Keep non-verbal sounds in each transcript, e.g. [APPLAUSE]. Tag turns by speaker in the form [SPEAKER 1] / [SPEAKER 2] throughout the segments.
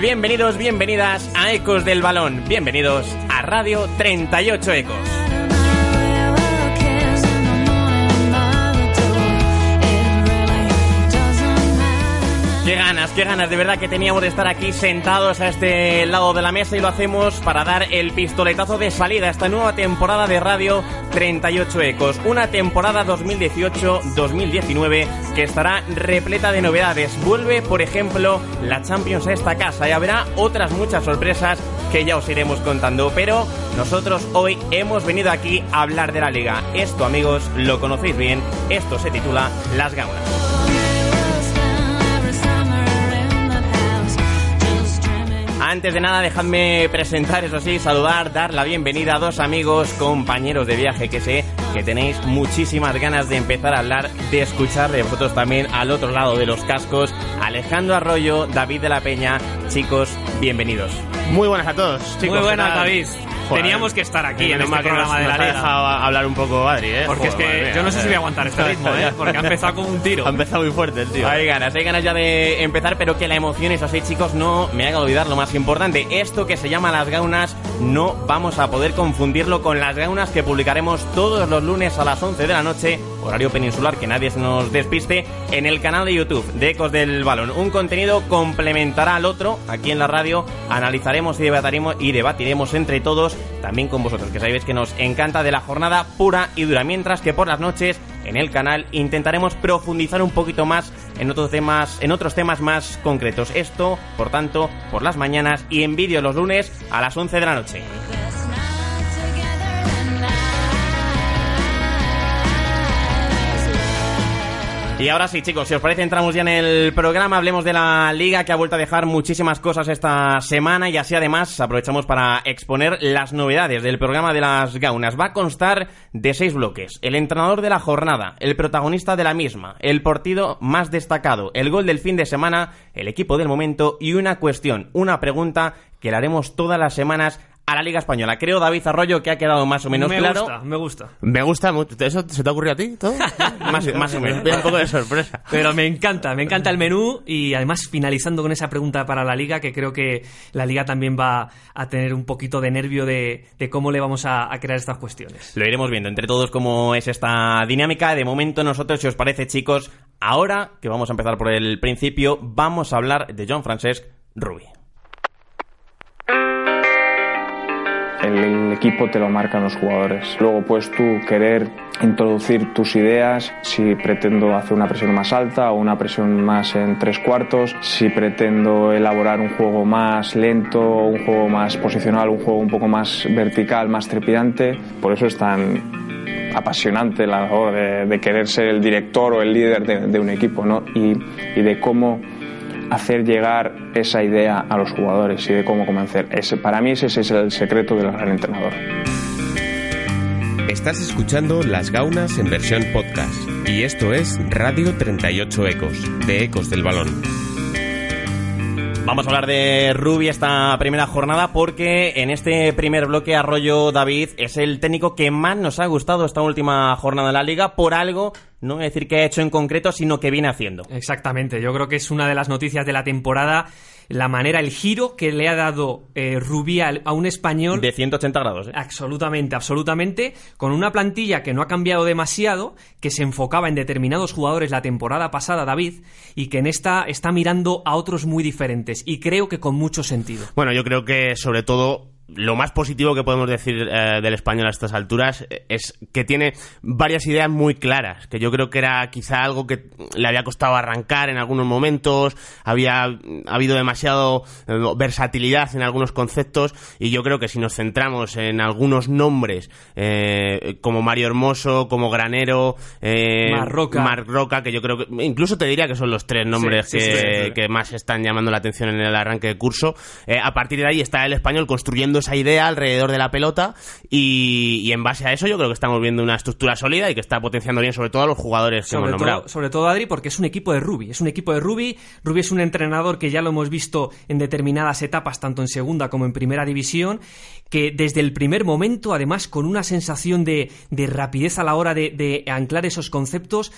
[SPEAKER 1] Bienvenidos, bienvenidas a Ecos del Balón. Bienvenidos a Radio 38 Ecos. Qué ganas, qué ganas de verdad que teníamos de estar aquí sentados a este lado de la mesa y lo hacemos para dar el pistoletazo de salida a esta nueva temporada de Radio 38 Ecos. Una temporada 2018-2019 que estará repleta de novedades. Vuelve, por ejemplo, la Champions a esta casa y habrá otras muchas sorpresas que ya os iremos contando. Pero nosotros hoy hemos venido aquí a hablar de la liga. Esto, amigos, lo conocéis bien. Esto se titula Las Gaunas. Antes de nada, dejadme presentar, eso sí, saludar, dar la bienvenida a dos amigos, compañeros de viaje que sé que tenéis muchísimas ganas de empezar a hablar, de escuchar de vosotros también al otro lado de los cascos. Alejandro Arroyo, David de la Peña, chicos, bienvenidos.
[SPEAKER 2] Muy buenas a todos, chicos.
[SPEAKER 3] Muy buenas. David.
[SPEAKER 2] Joder,
[SPEAKER 3] Teníamos que estar aquí en este
[SPEAKER 2] que
[SPEAKER 3] programa
[SPEAKER 2] nos-
[SPEAKER 3] de la
[SPEAKER 2] nos ha
[SPEAKER 3] liga.
[SPEAKER 2] dejado hablar un poco Adri, ¿eh?
[SPEAKER 3] Porque es que yo no sé si voy a aguantar este ritmo, ¿eh? Porque ha empezado como un tiro. [LAUGHS]
[SPEAKER 2] Ha empezado muy fuerte el tío.
[SPEAKER 1] Hay ganas, hay ganas ya de empezar, pero que la emoción, eso sí, chicos, no me haga olvidar lo más importante. Esto que se llama Las Gaunas, no vamos a poder confundirlo con las gaunas que publicaremos todos los lunes a las 11 de la noche, horario peninsular, que nadie se nos despiste, en el canal de YouTube de Ecos del Balón. Un contenido complementará al otro, aquí en la radio, analizaremos y debatiremos, y debatiremos entre todos, también con vosotros, que sabéis que nos encanta de la jornada pura y dura, mientras que por las noches en el canal intentaremos profundizar un poquito más en otros temas, en otros temas más concretos. Esto, por tanto, por las mañanas y en vídeo los lunes a las 11 de la noche. Y ahora sí, chicos, si os parece, entramos ya en el programa. Hablemos de la liga que ha vuelto a dejar muchísimas cosas esta semana y así además aprovechamos para exponer las novedades del programa de las gaunas. Va a constar de seis bloques. El entrenador de la jornada, el protagonista de la misma, el partido más destacado, el gol del fin de semana, el equipo del momento y una cuestión, una pregunta que le haremos todas las semanas a la Liga Española. Creo, David Arroyo, que ha quedado más o menos
[SPEAKER 3] me
[SPEAKER 1] claro.
[SPEAKER 3] gusta, me gusta.
[SPEAKER 2] Me gusta mucho. ¿Eso se te ha ocurrido a ti todo? [LAUGHS]
[SPEAKER 1] Más- más o menos.
[SPEAKER 2] Me un poco de sorpresa.
[SPEAKER 3] Pero me encanta, me encanta el menú y además finalizando con esa pregunta para la liga, que creo que la liga también va a tener un poquito de nervio de, de cómo le vamos a, a crear estas cuestiones.
[SPEAKER 1] Lo iremos viendo entre todos cómo es esta dinámica. De momento nosotros, si os parece chicos, ahora que vamos a empezar por el principio, vamos a hablar de John Francesc Rubi.
[SPEAKER 4] El equipo te lo marcan los jugadores. Luego puedes tú querer introducir tus ideas, si pretendo hacer una presión más alta o una presión más en tres cuartos, si pretendo elaborar un juego más lento, un juego más posicional, un juego un poco más vertical, más trepidante. Por eso es tan apasionante la labor de, querer ser el director o el líder de, un equipo ¿no? y de cómo hacer llegar esa idea a los jugadores y de cómo convencer. Ese, para mí ese es el secreto del gran entrenador.
[SPEAKER 5] Estás escuchando Las Gaunas en versión podcast y esto es Radio 38 Ecos, de Ecos del Balón.
[SPEAKER 1] Vamos a hablar de Rubi esta primera jornada porque en este primer bloque Arroyo David es el técnico que más nos ha gustado esta última jornada de la liga por algo, no voy a decir que ha hecho en concreto, sino que viene haciendo.
[SPEAKER 3] Exactamente, yo creo que es una de las noticias de la temporada, la manera, el giro que le ha dado eh, Rubí al- a un español.
[SPEAKER 1] De 180 grados. ¿eh?
[SPEAKER 3] Absolutamente, absolutamente, con una plantilla que no ha cambiado demasiado, que se enfocaba en determinados jugadores la temporada pasada, David, y que en esta está mirando a otros muy diferentes, y creo que con mucho sentido.
[SPEAKER 2] Bueno, yo creo que sobre todo lo más positivo que podemos decir eh, del español a estas alturas eh, es que tiene varias ideas muy claras, que yo creo que era quizá algo que le había costado arrancar en algunos momentos, había ha habido demasiado eh, versatilidad en algunos conceptos y yo creo que si nos centramos en algunos nombres eh, como Mario Hermoso, como Granero, eh,
[SPEAKER 3] Marc Roca.
[SPEAKER 2] Marc Roca, que yo creo que incluso te diría que son los tres nombres
[SPEAKER 3] Sí, sí,
[SPEAKER 2] que,
[SPEAKER 3] sí,
[SPEAKER 2] que más están llamando la atención en el arranque de curso. A partir de ahí está el español construyendo esa idea alrededor de la pelota y, y en base a eso yo creo que estamos viendo una estructura sólida y que está potenciando bien sobre todo a los jugadores que
[SPEAKER 3] Sobre
[SPEAKER 2] hemos nombrado.
[SPEAKER 3] todo, sobre todo, Adri, porque es un equipo de Rubi. Es un equipo de Rubi. Rubi es un entrenador que ya lo hemos visto en determinadas etapas, tanto en segunda como en primera división, que desde el primer momento, además, con una sensación de, de rapidez a la hora de, de anclar esos conceptos,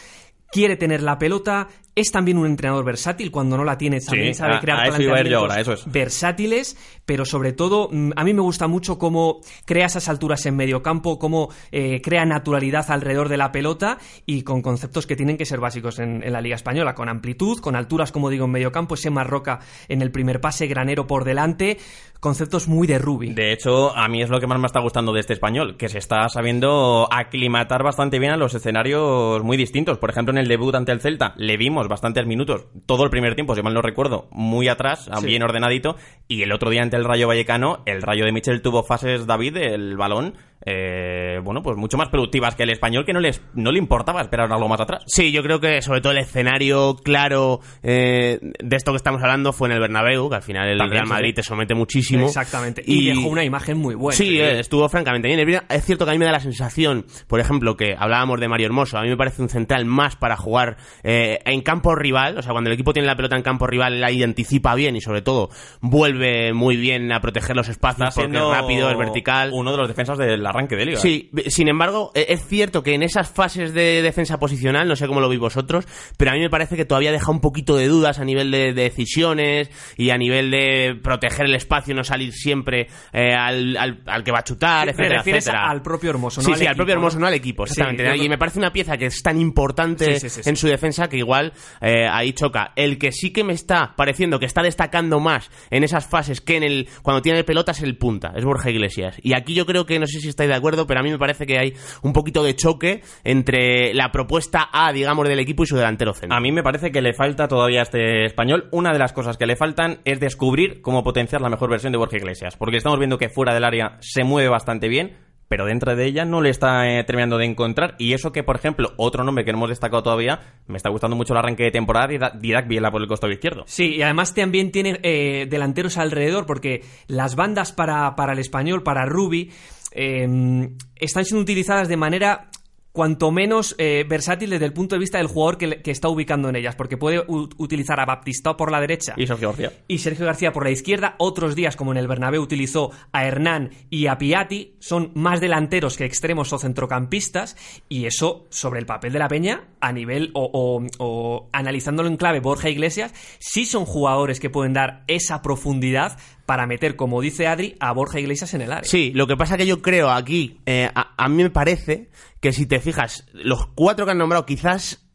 [SPEAKER 3] quiere tener la pelota, es también un entrenador versátil, cuando no la tiene también
[SPEAKER 1] Sí,
[SPEAKER 3] sabe
[SPEAKER 1] a-
[SPEAKER 3] crear
[SPEAKER 1] a
[SPEAKER 3] planteamientos
[SPEAKER 1] ahora, eso es.
[SPEAKER 3] versátiles, pero sobre todo mm, a mí me gusta mucho cómo crea esas alturas en medio campo, cómo eh, crea naturalidad alrededor de la pelota y con conceptos que tienen que ser básicos en, en la Liga Española, con amplitud, con alturas, como digo, en medio campo, ese Marroca en el primer pase, granero por delante, conceptos muy de Rubi.
[SPEAKER 1] De hecho, a mí es lo que más me está gustando de este español, que se está sabiendo aclimatar bastante bien a los escenarios muy distintos. Por ejemplo, en el debut ante el Celta le vimos bastantes minutos, todo el primer tiempo, si mal no recuerdo, muy atrás,
[SPEAKER 3] Sí.
[SPEAKER 1] bien ordenadito, y el otro día ante el Rayo Vallecano, el Rayo de Michel tuvo fases, David, el balón, eh, bueno, pues mucho más productivas que el español, que no, les, no le importaba esperar algo más atrás.
[SPEAKER 2] Sí, yo creo que sobre todo el escenario claro eh, de esto que estamos hablando fue en el Bernabéu, que al final el
[SPEAKER 1] También,
[SPEAKER 2] Real Madrid
[SPEAKER 1] sí.
[SPEAKER 2] te somete muchísimo.
[SPEAKER 3] Exactamente. Y, dejó una imagen muy buena.
[SPEAKER 2] Sí, eh, estuvo francamente bien. Es cierto que a mí me da la sensación, por ejemplo, que hablábamos de Mario Hermoso. A mí me parece un central más para jugar eh, en campo rival. O sea, cuando el equipo tiene la pelota en campo rival, ahí anticipa bien y sobre todo vuelve muy bien a proteger los espacios porque es rápido, es vertical.
[SPEAKER 1] Uno de los defensas del arranque de liga.
[SPEAKER 2] Sí, sin embargo, eh, es cierto que en esas fases de defensa posicional, no sé cómo lo veis vosotros, pero a mí me parece que todavía deja un poquito de dudas a nivel de, de decisiones y a nivel de proteger el espacio no salir siempre eh, al, al- al que va a chutar,
[SPEAKER 3] Te
[SPEAKER 2] etcétera,
[SPEAKER 3] refieres
[SPEAKER 2] etcétera.
[SPEAKER 3] al propio Hermoso, no
[SPEAKER 2] Sí,
[SPEAKER 3] al
[SPEAKER 2] sí, al propio. Hermoso, no al equipo,
[SPEAKER 3] Sí,
[SPEAKER 2] exactamente. y me parece una pieza que es tan importante
[SPEAKER 3] Sí, sí, sí, sí.
[SPEAKER 2] en su defensa que igual eh, ahí choca. El que sí que me está pareciendo que está destacando más en esas fases que en el cuando tiene el pelota es el punta, es Borja Iglesias. Y aquí yo creo que, no sé si estáis de acuerdo, pero a mí me parece que hay un poquito de choque entre la propuesta A, digamos, del equipo y su delantero centro.
[SPEAKER 1] A mí me parece que le falta todavía a este español. Una de las cosas que le faltan es descubrir cómo potenciar la mejor versión de Borja Iglesias. Porque estamos viendo que fuera del área se mueve bastante bien, pero dentro de ella no le está eh, terminando de encontrar. Y eso que, por ejemplo, otro nombre que no hemos destacado todavía, me está gustando mucho el arranque de temporada, Dida- Didac Viela por el costado izquierdo.
[SPEAKER 3] Sí, y además también tiene eh, delanteros alrededor, porque las bandas para, para el español, para Ruby, eh, están siendo utilizadas de manera cuanto menos eh, versátil desde el punto de vista del jugador que, está ubicando en ellas, porque puede utilizar a Baptistao por la derecha
[SPEAKER 1] Y Sergio García.
[SPEAKER 3] y Sergio García por la izquierda. Otros días, como en el Bernabéu, utilizó a Hernán y a Piatti. Son más delanteros que extremos o centrocampistas. Y eso, sobre el papel de la peña, a nivel o, o- o analizándolo en clave Borja Iglesias, sí son jugadores que pueden dar esa profundidad para meter, como dice Adri, a Borja Iglesias en el área.
[SPEAKER 2] Sí, lo que pasa que yo creo aquí, eh, a, a mí me parece que si te fijas, los cuatro que han nombrado, quizás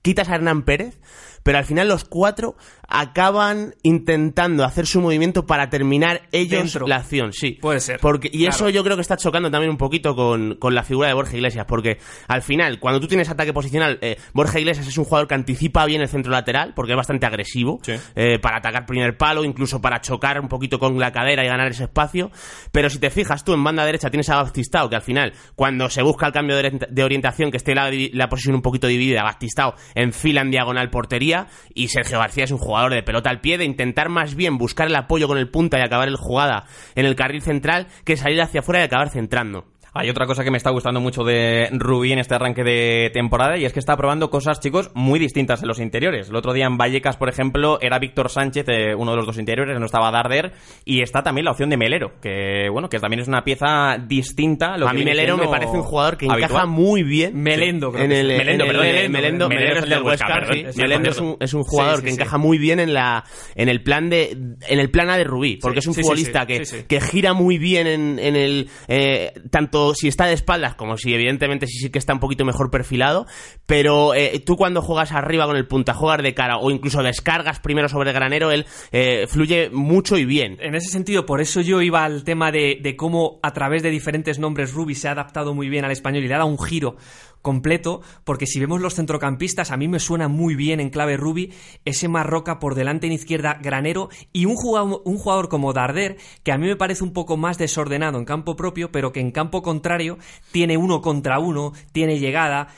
[SPEAKER 2] quitas a Hernán Pérez, pero al final los cuatro acaban intentando hacer su movimiento para terminar ellos
[SPEAKER 3] Dentro.
[SPEAKER 2] la acción, sí.
[SPEAKER 3] Puede ser,
[SPEAKER 2] Porque, y
[SPEAKER 3] claro.
[SPEAKER 2] eso yo creo que está chocando también un poquito con, con la figura de Borja Iglesias, porque al final, cuando tú tienes ataque posicional, eh, Borja Iglesias es un jugador que anticipa bien el centro lateral, porque es bastante agresivo,
[SPEAKER 1] Sí.
[SPEAKER 2] eh, para atacar primer palo, incluso para chocar un poquito con la cadera y ganar ese espacio. Pero si te fijas tú en banda derecha tienes a Baptistao, que al final, cuando se busca el cambio de orienta- de orientación, que esté la, la posición un poquito dividida, Baptistao enfila en diagonal portería y Sergio García es un jugador de pelota al pie, de intentar más bien buscar el apoyo con el punta y acabar el jugada en el carril central que salir hacia afuera y acabar centrando.
[SPEAKER 1] Hay otra cosa que me está gustando mucho de Rubí en este arranque de temporada y es que está probando cosas, chicos, muy distintas en los interiores. El otro día en Vallecas, por ejemplo, era Víctor Sánchez, eh, uno de los dos interiores, no estaba Darder, y está también la opción de Melero, que bueno, que también es una pieza distinta. Lo
[SPEAKER 2] a
[SPEAKER 1] que
[SPEAKER 2] mí Melero me parece un jugador que encaja muy bien.
[SPEAKER 3] Melendo, creo
[SPEAKER 2] en el,
[SPEAKER 3] es.
[SPEAKER 1] Melendo,
[SPEAKER 2] en el-
[SPEAKER 1] perdón,
[SPEAKER 2] Melendo,
[SPEAKER 3] Melendo,
[SPEAKER 2] Melendo es el del Huesca,
[SPEAKER 1] perdón,
[SPEAKER 2] sí.
[SPEAKER 1] sí,
[SPEAKER 2] Melendo es un, es un jugador
[SPEAKER 3] Sí, sí,
[SPEAKER 2] que
[SPEAKER 3] sí.
[SPEAKER 2] encaja muy bien en la en el plan de en el plan A de Rubí, porque es un
[SPEAKER 3] sí, sí,
[SPEAKER 2] futbolista
[SPEAKER 3] sí,
[SPEAKER 2] que,
[SPEAKER 3] sí, sí.
[SPEAKER 2] que gira muy bien en, en el eh, tanto si está de espaldas como si evidentemente sí, sí que está un poquito mejor perfilado, pero eh, tú cuando juegas arriba con el punta, juegas de cara o incluso descargas primero sobre el granero, él eh, fluye mucho y bien.
[SPEAKER 3] En ese sentido, por eso yo iba al tema de, de cómo a través de diferentes nombres Ruby se ha adaptado muy bien al español y le ha dado un giro completo, porque si vemos los centrocampistas, a mí me suena muy bien en clave Ruby ese Marroca por delante en izquierda Granero y un jugador, un jugador como Darder, que a mí me parece un poco más desordenado en campo propio, pero que en campo contrario tiene uno contra uno, tiene llegada,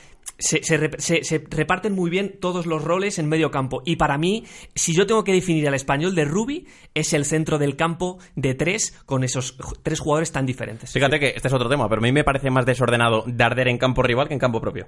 [SPEAKER 3] se, se se- se reparten muy bien todos los roles en medio campo. Y para mí, si yo tengo que definir al español de Ruby, es el centro del campo de tres con esos tres jugadores tan diferentes.
[SPEAKER 1] Fíjate que este es otro tema, pero a mí me parece más desordenado Darder en campo rival que en campo propio.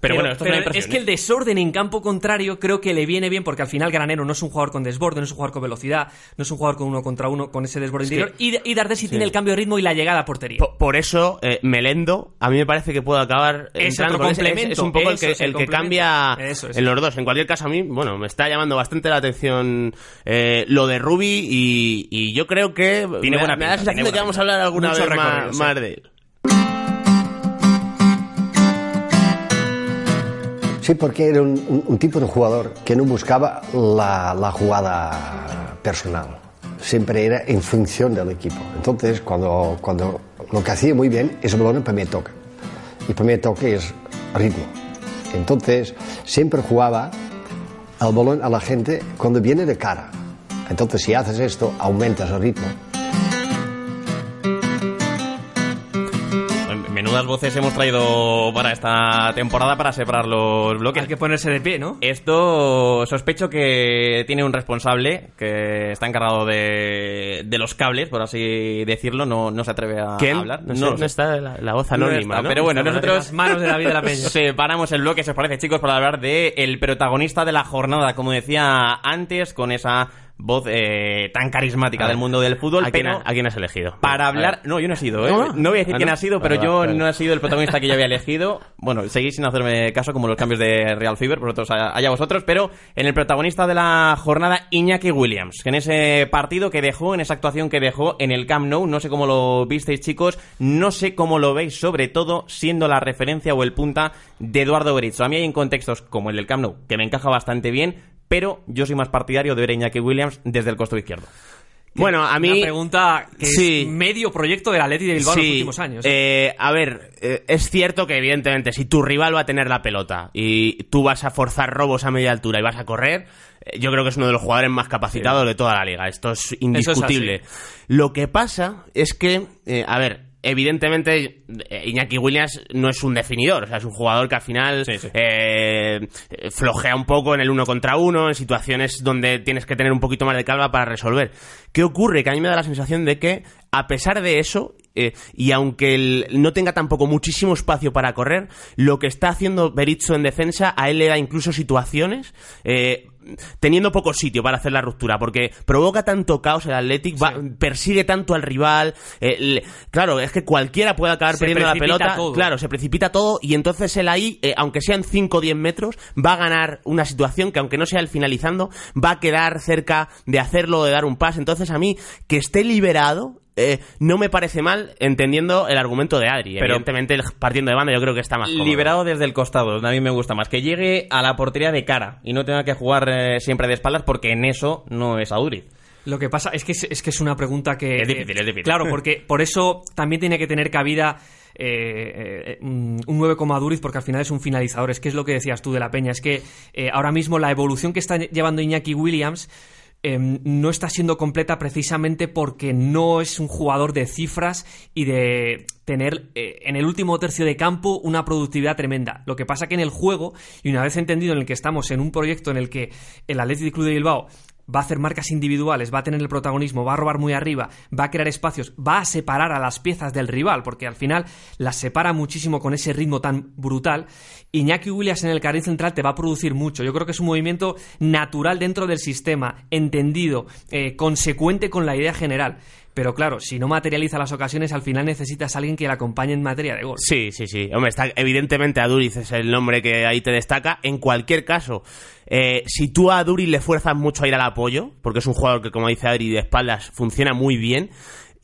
[SPEAKER 1] Pero, bueno, esto es, una
[SPEAKER 3] es que el
[SPEAKER 1] ¿eh?
[SPEAKER 3] desorden en campo contrario creo que le viene bien porque al final Granero no es un jugador con desborde, no es un jugador con velocidad, no es un jugador con uno contra uno con ese desborde interior. Y, y Dardesi tiene el cambio de ritmo y la llegada a portería.
[SPEAKER 2] Po- Por eso, eh, Melendo, a mí me parece que puede acabar
[SPEAKER 3] Es
[SPEAKER 2] entrando, es- es,
[SPEAKER 3] complemento,
[SPEAKER 2] es un poco el que,
[SPEAKER 3] el
[SPEAKER 2] el cambia
[SPEAKER 3] Eso
[SPEAKER 2] en los dos. En cualquier caso, a mí, bueno, me está llamando bastante la atención eh, lo de Rubi y, y yo creo que
[SPEAKER 1] Tiene
[SPEAKER 2] me,
[SPEAKER 1] buena
[SPEAKER 2] me da la sensación de que vamos a hablar alguna
[SPEAKER 3] Mucho
[SPEAKER 2] vez
[SPEAKER 3] sí.
[SPEAKER 2] más de él.
[SPEAKER 6] Sí, porque era un, un- tipo de jugador que no buscaba la, la jugada personal. Siempre era en función del equipo. Entonces, cuando, cuando lo que hacía muy bien es el balón en primer toque. Y primer toque es ritmo. Entonces, siempre jugaba al balón a la gente cuando viene de cara. Entonces, si haces esto, aumentas el ritmo.
[SPEAKER 1] Menudas voces hemos traído para esta temporada para separar los bloques.
[SPEAKER 3] Hay que ponerse de pie, ¿no?
[SPEAKER 1] Esto sospecho que tiene un responsable que está encargado de, de los cables, por así decirlo. No, no se atreve a
[SPEAKER 2] ¿Quién?
[SPEAKER 1] hablar.
[SPEAKER 2] No, sé, está la, la voz
[SPEAKER 1] No
[SPEAKER 2] anónima,
[SPEAKER 1] está,
[SPEAKER 2] ¿no?
[SPEAKER 1] Pero bueno,
[SPEAKER 2] Está
[SPEAKER 1] nosotros
[SPEAKER 3] Las manos de la Peña. [LAUGHS]
[SPEAKER 1] separamos el bloque, si os parece, chicos, para hablar de el protagonista de la jornada, como decía antes, con esa voz eh, tan carismática del mundo del fútbol.
[SPEAKER 2] ¿A quién, ha- a quién has elegido?
[SPEAKER 1] para hablar. No, yo no he sido, ¿eh?
[SPEAKER 2] ¿No?
[SPEAKER 1] No voy a decir
[SPEAKER 2] Ah,
[SPEAKER 1] quién
[SPEAKER 2] ¿no?
[SPEAKER 1] ha sido, pero yo
[SPEAKER 2] vale,
[SPEAKER 1] no he sido el protagonista que yo había elegido. Bueno, seguís sin hacerme caso, como los cambios de Real Fever, vosotros allá vosotros, pero en el protagonista de la jornada, Iñaki Williams, que en ese partido que dejó, en esa actuación que dejó en el Camp Nou, no sé cómo lo visteis, chicos, no sé cómo lo veis, sobre todo siendo la referencia o el punta de Eduardo Berizzo. A mí hay en contextos como el del Camp Nou, que me encaja bastante bien, pero yo soy más partidario de ver a Iñaki Williams desde el costado izquierdo.
[SPEAKER 2] Bueno, a mí...
[SPEAKER 3] Una pregunta que
[SPEAKER 2] Sí.
[SPEAKER 3] es medio proyecto del Atleti de Bilbao en los últimos años. ¿eh?
[SPEAKER 2] eh, a ver, eh, es cierto que evidentemente si tu rival va a tener la pelota y tú vas a forzar robos a media altura y vas a correr, eh, yo creo que es uno de los jugadores más capacitados de toda la liga. Esto es indiscutible. Lo que pasa es que, eh, a ver, evidentemente eh, Iñaki Williams no es un definidor, o sea, es un jugador que al final
[SPEAKER 1] Sí, sí.
[SPEAKER 2] eh, eh, flojea un poco en el uno contra uno, en situaciones donde tienes que tener un poquito más de calma para resolver. ¿Qué ocurre? Que a mí me da la sensación de que, a pesar de eso, eh, y aunque él no tenga tampoco muchísimo espacio para correr, lo que está haciendo Berizzo en defensa, a él le da incluso situaciones eh, teniendo poco sitio para hacer la ruptura, porque provoca tanto caos el Athletic, va- persigue tanto al rival, eh, le- claro, es que cualquiera puede acabar
[SPEAKER 3] Se
[SPEAKER 2] perdiendo la pelota,
[SPEAKER 3] todo.
[SPEAKER 2] claro, se precipita todo y entonces él ahí, eh, aunque sean 5 o 10 metros, va a ganar una situación que aunque no sea el finalizando, va a quedar cerca de hacerlo, de dar un pase, entonces a mí, que esté liberado, eh, no me parece mal entendiendo el argumento de Adri.
[SPEAKER 1] Pero-
[SPEAKER 2] Evidentemente, el partiendo de banda yo creo que está más cómodo.
[SPEAKER 1] Liberado desde el costado, a mí me gusta más. Que llegue a la portería de cara y no tenga que jugar eh, siempre de espaldas porque en eso no es Auriz.
[SPEAKER 3] Lo que pasa es que es, es que es una pregunta que...
[SPEAKER 1] Es difícil, es difícil.
[SPEAKER 3] Claro, porque por eso también tiene que tener cabida eh, eh, un un 9 como Aduriz, porque al final es un finalizador. Es que es lo que decías tú de la Peña. Es que eh, ahora mismo la evolución que está llevando Iñaki Williams eh, no está siendo completa precisamente porque no es un jugador de cifras y de tener eh, en el último tercio de campo una productividad tremenda. Lo que pasa que en el juego, y una vez entendido en el que estamos en un proyecto en el que el Athletic Club de Bilbao va a hacer marcas individuales, va a tener el protagonismo, va a robar muy arriba, va a crear espacios, va a separar a las piezas del rival, porque al final las separa muchísimo con ese ritmo tan brutal. Iñaki Williams en el carril central te va a producir mucho. Yo creo que es un movimiento natural dentro del sistema, entendido, eh, consecuente con la idea general. Pero claro, si no materializa las ocasiones, al final necesitas a alguien que le acompañe en materia de gol.
[SPEAKER 2] Sí, sí, sí. Hombre, está, evidentemente Aduriz es el nombre que ahí te destaca. En cualquier caso, eh, si tú a Aduriz le fuerzas mucho a ir al apoyo, porque es un jugador que, como dice Adri, de espaldas funciona muy bien,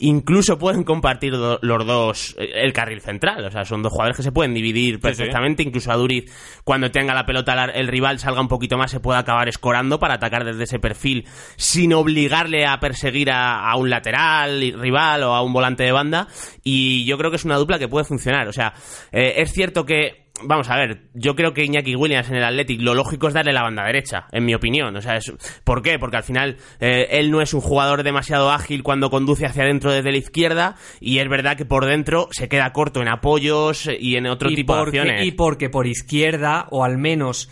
[SPEAKER 2] incluso pueden compartir do- los dos eh, el carril central. O sea, son dos jugadores que se pueden dividir perfectamente. Incluso Aduriz, cuando tenga la pelota el rival salga un poquito más, se puede acabar escorando para atacar desde ese perfil sin obligarle a perseguir a, a un lateral rival o a un volante de banda. Y yo creo que es una dupla que puede funcionar. O sea, eh, es cierto que Vamos a ver, yo creo que Iñaki Williams en el Athletic lo lógico es darle la banda derecha, en mi opinión. O sea, es, ¿por qué? Porque al final eh, él no es un jugador demasiado ágil cuando conduce hacia adentro desde la izquierda y es verdad que por dentro se queda corto en apoyos y en otro
[SPEAKER 3] y
[SPEAKER 2] tipo
[SPEAKER 3] porque,
[SPEAKER 2] de acciones.
[SPEAKER 3] y porque por izquierda, o al menos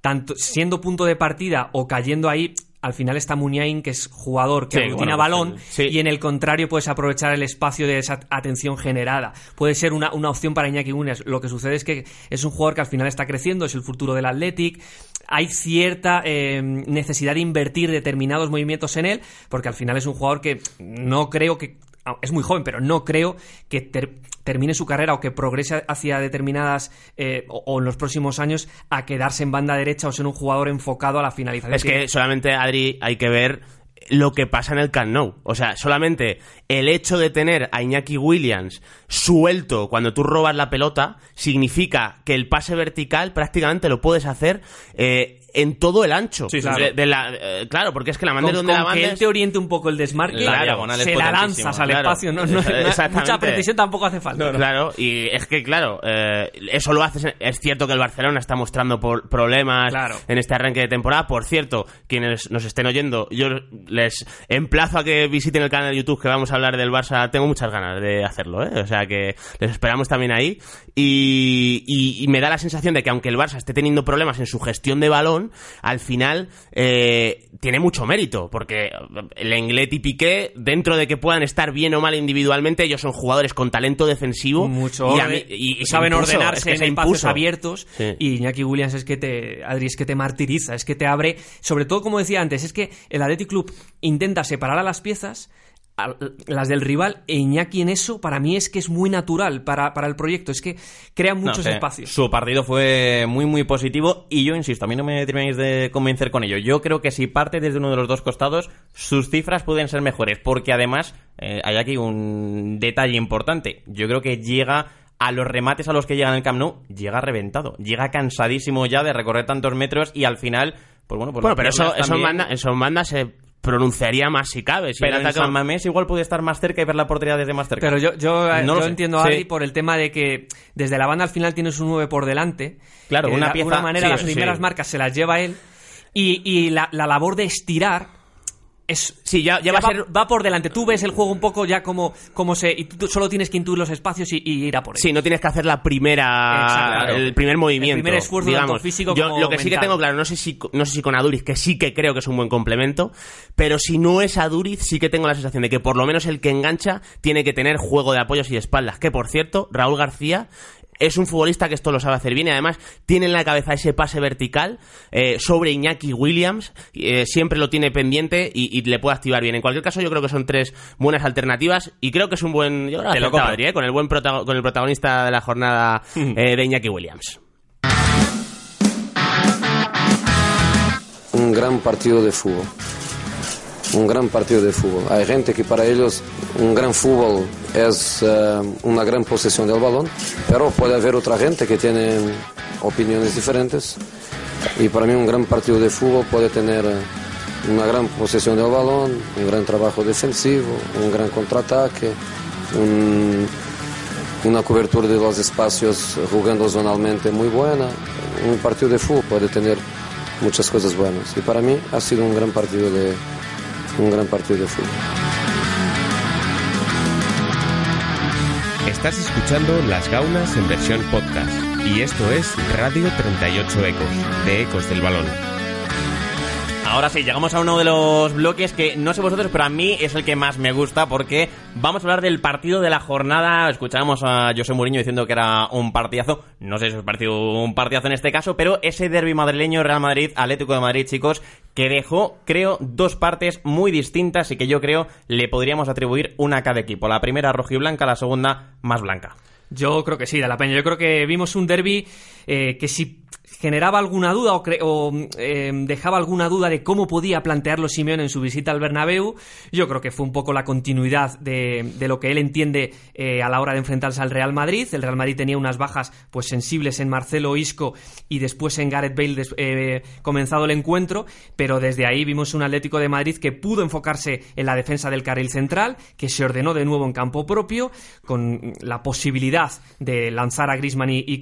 [SPEAKER 3] tanto siendo punto de partida o cayendo ahí, al final está Muniain, que es jugador que
[SPEAKER 2] Sí,
[SPEAKER 3] aglutina
[SPEAKER 2] bueno,
[SPEAKER 3] balón,
[SPEAKER 2] sí.
[SPEAKER 3] y en el contrario puedes aprovechar el espacio de esa atención generada. Puede ser una, una opción para Iñaki Williams. Lo que sucede es que es un jugador que al final está creciendo, es el futuro del Athletic. Hay cierta eh, necesidad de invertir determinados movimientos en él, porque al final es un jugador que no creo que es muy joven, pero no creo que ter- termine su carrera o que progrese hacia determinadas eh, o, o en los próximos años a quedarse en banda derecha o ser un jugador enfocado a la finalización.
[SPEAKER 2] Es que solamente, Adri, hay que ver lo que pasa en el Camp Nou. O sea, solamente el hecho de tener a Iñaki Williams suelto cuando tú robas la pelota significa que el pase vertical prácticamente lo puedes hacer eh, en todo el ancho.
[SPEAKER 1] Sí, sí,
[SPEAKER 2] De- la- eh, claro, porque es que la manera donde la
[SPEAKER 3] que él
[SPEAKER 2] mandes...
[SPEAKER 3] te oriente un poco el desmarque,
[SPEAKER 2] Claro,
[SPEAKER 3] se la lanzas al
[SPEAKER 2] claro.
[SPEAKER 3] espacio. No, no- mucha precisión tampoco hace falta.
[SPEAKER 2] Claro, y es que, claro, eh, eso lo haces. Es cierto que el Barcelona está mostrando por- problemas
[SPEAKER 3] Claro.
[SPEAKER 2] en este arranque de temporada. Por cierto, quienes nos estén oyendo, yo les emplazo a que visiten el canal de YouTube que vamos a hablar del Barça. Tengo muchas ganas de hacerlo, ¿eh? O sea que les esperamos también ahí. Y, y- y me da la sensación de que, aunque el Barça esté teniendo problemas en su gestión de balón, al final eh, tiene mucho mérito. Porque el Englet y Piqué, dentro de que puedan estar bien o mal individualmente, ellos son jugadores con talento defensivo.
[SPEAKER 3] Mucho
[SPEAKER 2] y, a
[SPEAKER 3] orden-
[SPEAKER 2] mí- y- y se
[SPEAKER 3] saben ordenarse
[SPEAKER 2] es que
[SPEAKER 3] en espacios abiertos
[SPEAKER 2] Sí.
[SPEAKER 3] y Iñaki Williams es que te Adri es que te martiriza es que te abre sobre todo como decía antes es que el Athletic Club intenta separar a las piezas las del rival e Iñaki en eso para mí es que es muy natural para, para el proyecto es que crea
[SPEAKER 1] No
[SPEAKER 3] muchos
[SPEAKER 1] sé,
[SPEAKER 3] espacios
[SPEAKER 1] Su partido fue muy, muy positivo y yo insisto, a mí no me termináis de convencer con ello. Yo creo que si parte desde uno de los dos costados, sus cifras pueden ser mejores, porque además eh, hay aquí un detalle importante. Yo creo que llega a los remates a los que llega en el Camp Nou, llega reventado, llega cansadísimo ya de recorrer tantos metros y al final, pues bueno, pues
[SPEAKER 2] Bueno, pero eso, eso, en banda, eso en banda se pronunciaría más si cabe. Si
[SPEAKER 1] Pero en San Mamés igual puede estar más cerca y ver la portería desde más cerca.
[SPEAKER 3] Pero yo, yo,
[SPEAKER 1] No
[SPEAKER 3] yo
[SPEAKER 1] lo
[SPEAKER 3] entiendo a
[SPEAKER 1] Sí.
[SPEAKER 3] Por el tema de que desde la banda al final tienes un 9 por delante.
[SPEAKER 1] Claro,
[SPEAKER 3] que
[SPEAKER 1] una
[SPEAKER 3] de
[SPEAKER 1] pieza-
[SPEAKER 3] alguna manera
[SPEAKER 1] sí,
[SPEAKER 3] las
[SPEAKER 1] sí.
[SPEAKER 3] primeras marcas se las lleva él. Y, y la, la labor de estirar es.
[SPEAKER 2] Sí, ya, ya va a ser...
[SPEAKER 3] va por delante. Tú ves el juego un poco ya como, como se. Y tú solo tienes que intuir los espacios y, y ir a por él.
[SPEAKER 2] Sí, no tienes que hacer la primera,
[SPEAKER 3] Exacto.
[SPEAKER 2] el primer movimiento.
[SPEAKER 3] El primer esfuerzo
[SPEAKER 2] digamos.
[SPEAKER 3] físico
[SPEAKER 2] Yo
[SPEAKER 3] como
[SPEAKER 2] lo que sí que tengo claro, no sé si no sé si con Aduriz, que sí que creo que es un buen complemento, pero si no es Aduriz, sí que tengo la sensación de que por lo menos el que engancha tiene que tener juego de apoyos y espaldas. Que por cierto, Raúl García es un futbolista que esto lo sabe hacer bien y además tiene en la cabeza ese pase vertical eh, sobre Iñaki Williams, eh, siempre lo tiene pendiente y, y le puede activar bien. En cualquier caso, yo creo que son tres buenas alternativas y creo que es un buen. Yo creo que
[SPEAKER 1] Te lo
[SPEAKER 2] ¿eh? con el buen con el protagonista de la jornada [LAUGHS] eh, de Iñaki Williams.
[SPEAKER 7] un gran partido de fútbol. Un gran partido de fútbol. Hay gente que para ellos un gran fútbol es eh, una gran posesión del balón, pero puede haber otra gente que tiene opiniones diferentes. Y para mí un gran partido de fútbol puede tener una gran posesión del balón, un gran trabajo defensivo, un gran contraataque, un- una cobertura de los espacios jugando zonalmente muy buena. Un partido de fútbol puede tener muchas cosas buenas. Y para mí ha sido un gran partido de, un gran partido de fútbol.
[SPEAKER 5] Estás escuchando Las Gaunas en versión podcast. Y esto es Radio 38 Ecos, de Ecos del Balón.
[SPEAKER 1] Ahora sí, llegamos a uno de los bloques que no sé vosotros, pero a mí es el que más me gusta porque vamos a hablar del partido de la jornada. Escuchábamos a José Mourinho diciendo que era un partidazo. No sé si os pareció un partidazo en este caso, pero ese derby madrileño Real Madrid, Atlético de Madrid, chicos, que dejó, creo, dos partes muy distintas y que yo creo le podríamos atribuir una a cada equipo. La primera rojiblanca, la segunda más blanca.
[SPEAKER 3] Yo creo que sí, de la Peña. Yo creo que vimos un derby eh, que si generaba alguna duda o, o, eh, dejaba alguna duda de cómo podía plantearlo Simeone en su visita al Bernabéu, yo creo que fue un poco la continuidad de, de lo que él entiende eh, a la hora de enfrentarse al Real Madrid. El Real Madrid tenía unas bajas pues sensibles en Marcelo Isco y después en Gareth Bale eh, comenzado el encuentro, pero desde ahí vimos un Atlético de Madrid que pudo enfocarse en la defensa del carril central, que se ordenó de nuevo en campo propio, con la posibilidad de lanzar a Griezmann y, y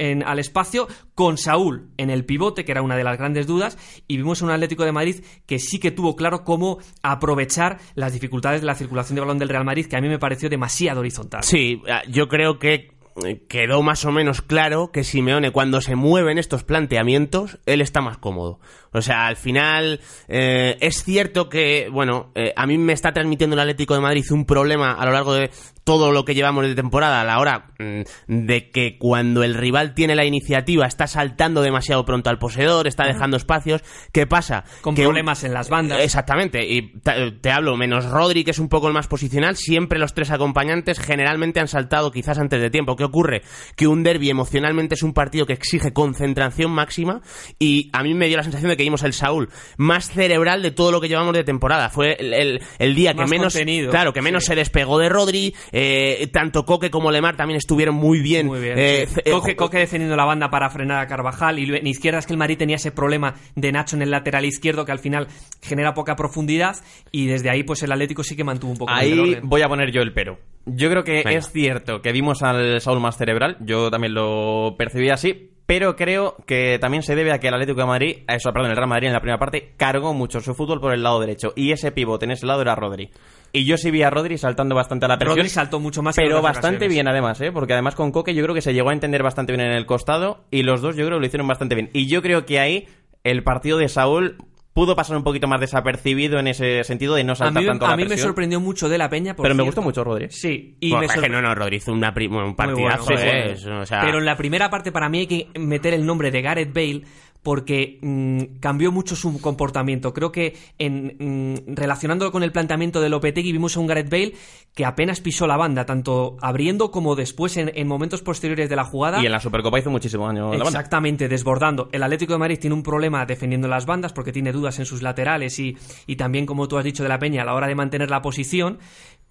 [SPEAKER 3] en- al espacio, con Saúl en el pivote, que era una de las grandes dudas, y vimos un Atlético de Madrid que sí que tuvo claro cómo aprovechar las dificultades de la circulación de balón del Real Madrid, que a mí me pareció demasiado horizontal.
[SPEAKER 2] Sí, eh, yo creo que quedó más o menos claro que Simeone cuando se mueve en estos planteamientos, él está más cómodo. O sea, al final eh, es cierto que, bueno, eh, a mí me está transmitiendo el Atlético de Madrid un problema a lo largo de todo lo que llevamos de temporada a la hora mm, de que cuando el rival tiene la iniciativa está saltando demasiado pronto al poseedor, está dejando espacios. ¿Qué pasa?
[SPEAKER 3] Con
[SPEAKER 2] Que un-
[SPEAKER 3] problemas en las bandas.
[SPEAKER 2] Exactamente, y te, te hablo, menos Rodri, que es un poco el más posicional, siempre los tres acompañantes generalmente han saltado quizás antes de tiempo. ¿Qué ocurre? Que un derby emocionalmente es un partido que exige concentración máxima y a mí me dio la sensación de que vimos el Saúl más cerebral de todo lo que llevamos de temporada. Fue el, el- el día que
[SPEAKER 3] Más
[SPEAKER 2] menos,
[SPEAKER 3] contenido,
[SPEAKER 2] claro, que menos
[SPEAKER 3] sí.
[SPEAKER 2] se despegó de Rodri, eh, tanto Coque como Lemar también estuvieron muy bien.
[SPEAKER 3] Muy bien.
[SPEAKER 2] Eh,
[SPEAKER 3] sí.
[SPEAKER 2] eh,
[SPEAKER 3] Coque, Coque defendiendo la banda para frenar a Carvajal y en izquierda es que el Madrid tenía ese problema de Nacho en el lateral izquierdo que al final genera poca profundidad y desde ahí pues el Atlético sí que mantuvo un poco el
[SPEAKER 1] Ahí
[SPEAKER 3] orden.
[SPEAKER 1] voy a poner yo el pero. Yo creo que
[SPEAKER 2] Venga.
[SPEAKER 1] es cierto que vimos al Saúl más cerebral, yo también lo percibí así, pero creo que también se debe a que el Atlético de Madrid, eso, perdón, el Real Madrid en la primera parte cargó mucho su fútbol por el lado derecho y ese pivote en ese lado era Rodri. Y yo sí vi a Rodri saltando bastante a la presión.
[SPEAKER 3] Rodri saltó mucho más
[SPEAKER 1] Pero bastante
[SPEAKER 3] ocasiones.
[SPEAKER 1] bien además, ¿eh? Porque además con Coque yo creo que se llegó a entender bastante bien en el costado y los dos yo creo que lo hicieron bastante bien. Y yo creo que ahí el partido de Saúl pudo pasar un poquito más desapercibido en ese sentido de no
[SPEAKER 3] A
[SPEAKER 1] saltar
[SPEAKER 3] mí,
[SPEAKER 1] tanto a
[SPEAKER 3] a
[SPEAKER 1] la
[SPEAKER 3] mí me sorprendió mucho de la Peña. por
[SPEAKER 1] Pero me gustó mucho Rodri.
[SPEAKER 3] Sí, y
[SPEAKER 2] Bueno,
[SPEAKER 3] me
[SPEAKER 2] es que no, no, hizo una un partidazo,
[SPEAKER 3] bueno, sí,
[SPEAKER 2] eh, o sea,
[SPEAKER 3] Pero en la primera parte para mí hay que meter el nombre de Gareth Bale porque mm, cambió mucho su comportamiento. Creo que en, mm, relacionándolo con el planteamiento de Lopetegui vimos a un Gareth Bale que apenas pisó la banda, tanto abriendo como después en, en momentos posteriores de la jugada.
[SPEAKER 1] Y en la Supercopa hizo muchísimo daño la banda.
[SPEAKER 3] Exactamente, desbordando. El Atlético de Madrid tiene un problema defendiendo las bandas porque tiene dudas en sus laterales y, y también, como tú has dicho, de la Peña a la hora de mantener la posición.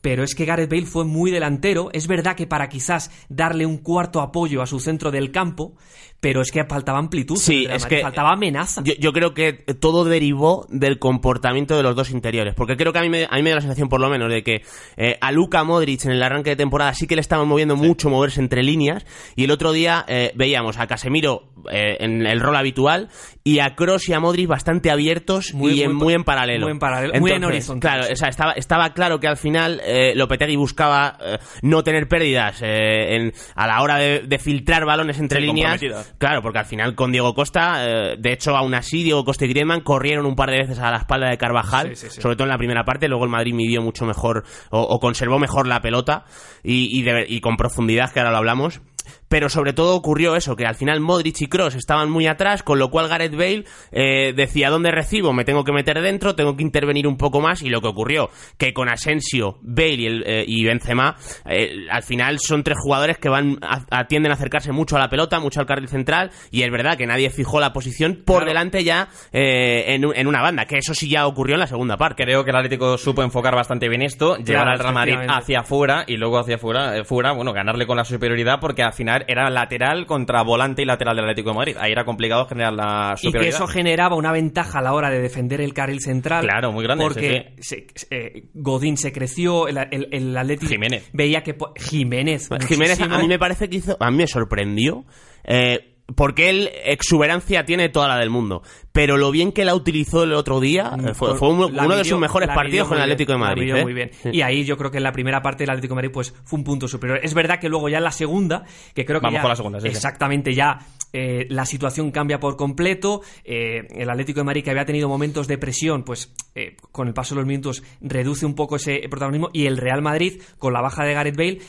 [SPEAKER 3] Pero es que Gareth Bale fue muy delantero. Es verdad que para quizás darle un cuarto apoyo a su centro del campo, pero es que faltaba amplitud. en
[SPEAKER 2] Sí, es que
[SPEAKER 3] faltaba amenaza.
[SPEAKER 2] Yo, yo creo que todo derivó del comportamiento de los dos interiores. Porque creo que a mí me, a mí me da la sensación, por lo menos, de que eh, a Luka Modric en el arranque de temporada sí que le estaban moviendo mucho moverse entre líneas. Y el otro día eh, veíamos a Casemiro eh, en el rol habitual y a Kroos y a Modric bastante abiertos
[SPEAKER 3] Muy-
[SPEAKER 2] y en-
[SPEAKER 3] muy
[SPEAKER 2] muy,
[SPEAKER 3] pa-
[SPEAKER 2] en paralelo.
[SPEAKER 3] muy en paralelo, muy en horizontal,
[SPEAKER 2] Claro, o sea, estaba, estaba claro que al final eh, Lopetegui buscaba eh, no tener pérdidas eh, en- a la hora de, de filtrar balones entre
[SPEAKER 1] Sí,
[SPEAKER 2] líneas. Claro, porque al final con Diego Costa, eh, de hecho, aún así, Diego Costa y Griezmann corrieron un par de veces a la espalda de Carvajal,
[SPEAKER 3] Sí, sí, sí.
[SPEAKER 2] sobre todo en la primera parte. Luego el Madrid midió mucho mejor o, o conservó mejor la pelota y, y, de- y con profundidad, que ahora lo hablamos. Pero sobre todo ocurrió eso, que al final Modric y Cross estaban muy atrás, con lo cual Gareth Bale eh, decía, ¿dónde recibo? Me tengo que meter dentro, tengo que intervenir un poco más, y lo que ocurrió, que con Asensio, Bale y, el, eh, y Benzema, eh, al final son tres jugadores que van a, a- tienden a acercarse mucho a la pelota, mucho al carril central, y es verdad que nadie fijó la posición por
[SPEAKER 3] Claro.
[SPEAKER 2] delante ya en, un- en una banda, que eso sí ya ocurrió en la segunda parte.
[SPEAKER 1] Creo que el Atlético supo enfocar bastante bien esto, llevar al Real Madrid hacia afuera y luego hacia afuera, fuera, bueno, ganarle con la superioridad porque al final era lateral contra volante y lateral del Atlético de Madrid. Ahí era complicado generar la
[SPEAKER 3] y que
[SPEAKER 1] superioridad.
[SPEAKER 3] eso generaba una ventaja a la hora de defender el carril central.
[SPEAKER 1] Claro, muy grande,
[SPEAKER 3] Porque se- eh, Godín se creció, el, el, el Atlético
[SPEAKER 1] Jiménez.
[SPEAKER 3] veía que Jiménez, [LAUGHS]
[SPEAKER 2] Jiménez a mí me parece que hizo, a mí me sorprendió, eh, porque él exuberancia tiene toda la del mundo, pero lo bien que la utilizó el otro día eh, fue, uno, de sus mejores partidos con el Atlético
[SPEAKER 3] bien,
[SPEAKER 2] de Madrid. ¿eh?
[SPEAKER 3] muy bien.
[SPEAKER 2] Sí.
[SPEAKER 3] Y ahí yo creo que en la primera parte del Atlético de Madrid pues fue un punto superior. Es verdad que luego ya en la segunda, que creo que
[SPEAKER 1] Vamos
[SPEAKER 3] ya-
[SPEAKER 1] con la segunda, sí,
[SPEAKER 3] exactamente ya eh, la situación cambia por completo. eh, el Atlético de Madrid que había tenido momentos de presión, pues eh, con el paso de los minutos reduce un poco ese protagonismo y el Real Madrid con la baja de Gareth Bale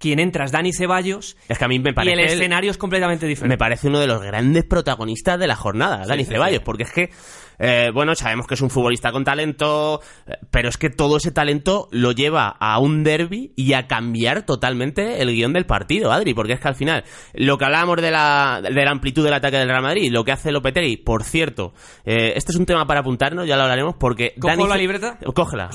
[SPEAKER 3] quien entra es Dani Ceballos
[SPEAKER 2] Es que a mí me parece
[SPEAKER 3] el
[SPEAKER 2] el-
[SPEAKER 3] escenario es completamente
[SPEAKER 2] me
[SPEAKER 3] diferente.
[SPEAKER 2] parece uno de los grandes protagonistas de la jornada, Dani
[SPEAKER 1] sí,
[SPEAKER 2] Ceballos,
[SPEAKER 1] sí.
[SPEAKER 2] porque es que, eh, bueno, sabemos que es un futbolista con talento, eh, pero es que todo ese talento lo lleva a un derby y a cambiar totalmente el guion del partido, Adri, porque es que al final, lo que hablábamos de la, de la amplitud del ataque del Real Madrid, lo que hace Lopetegui, por cierto, eh, este es un tema para apuntarnos, ya lo hablaremos, porque...
[SPEAKER 3] ¿Cojo la libreta?
[SPEAKER 2] Cógela,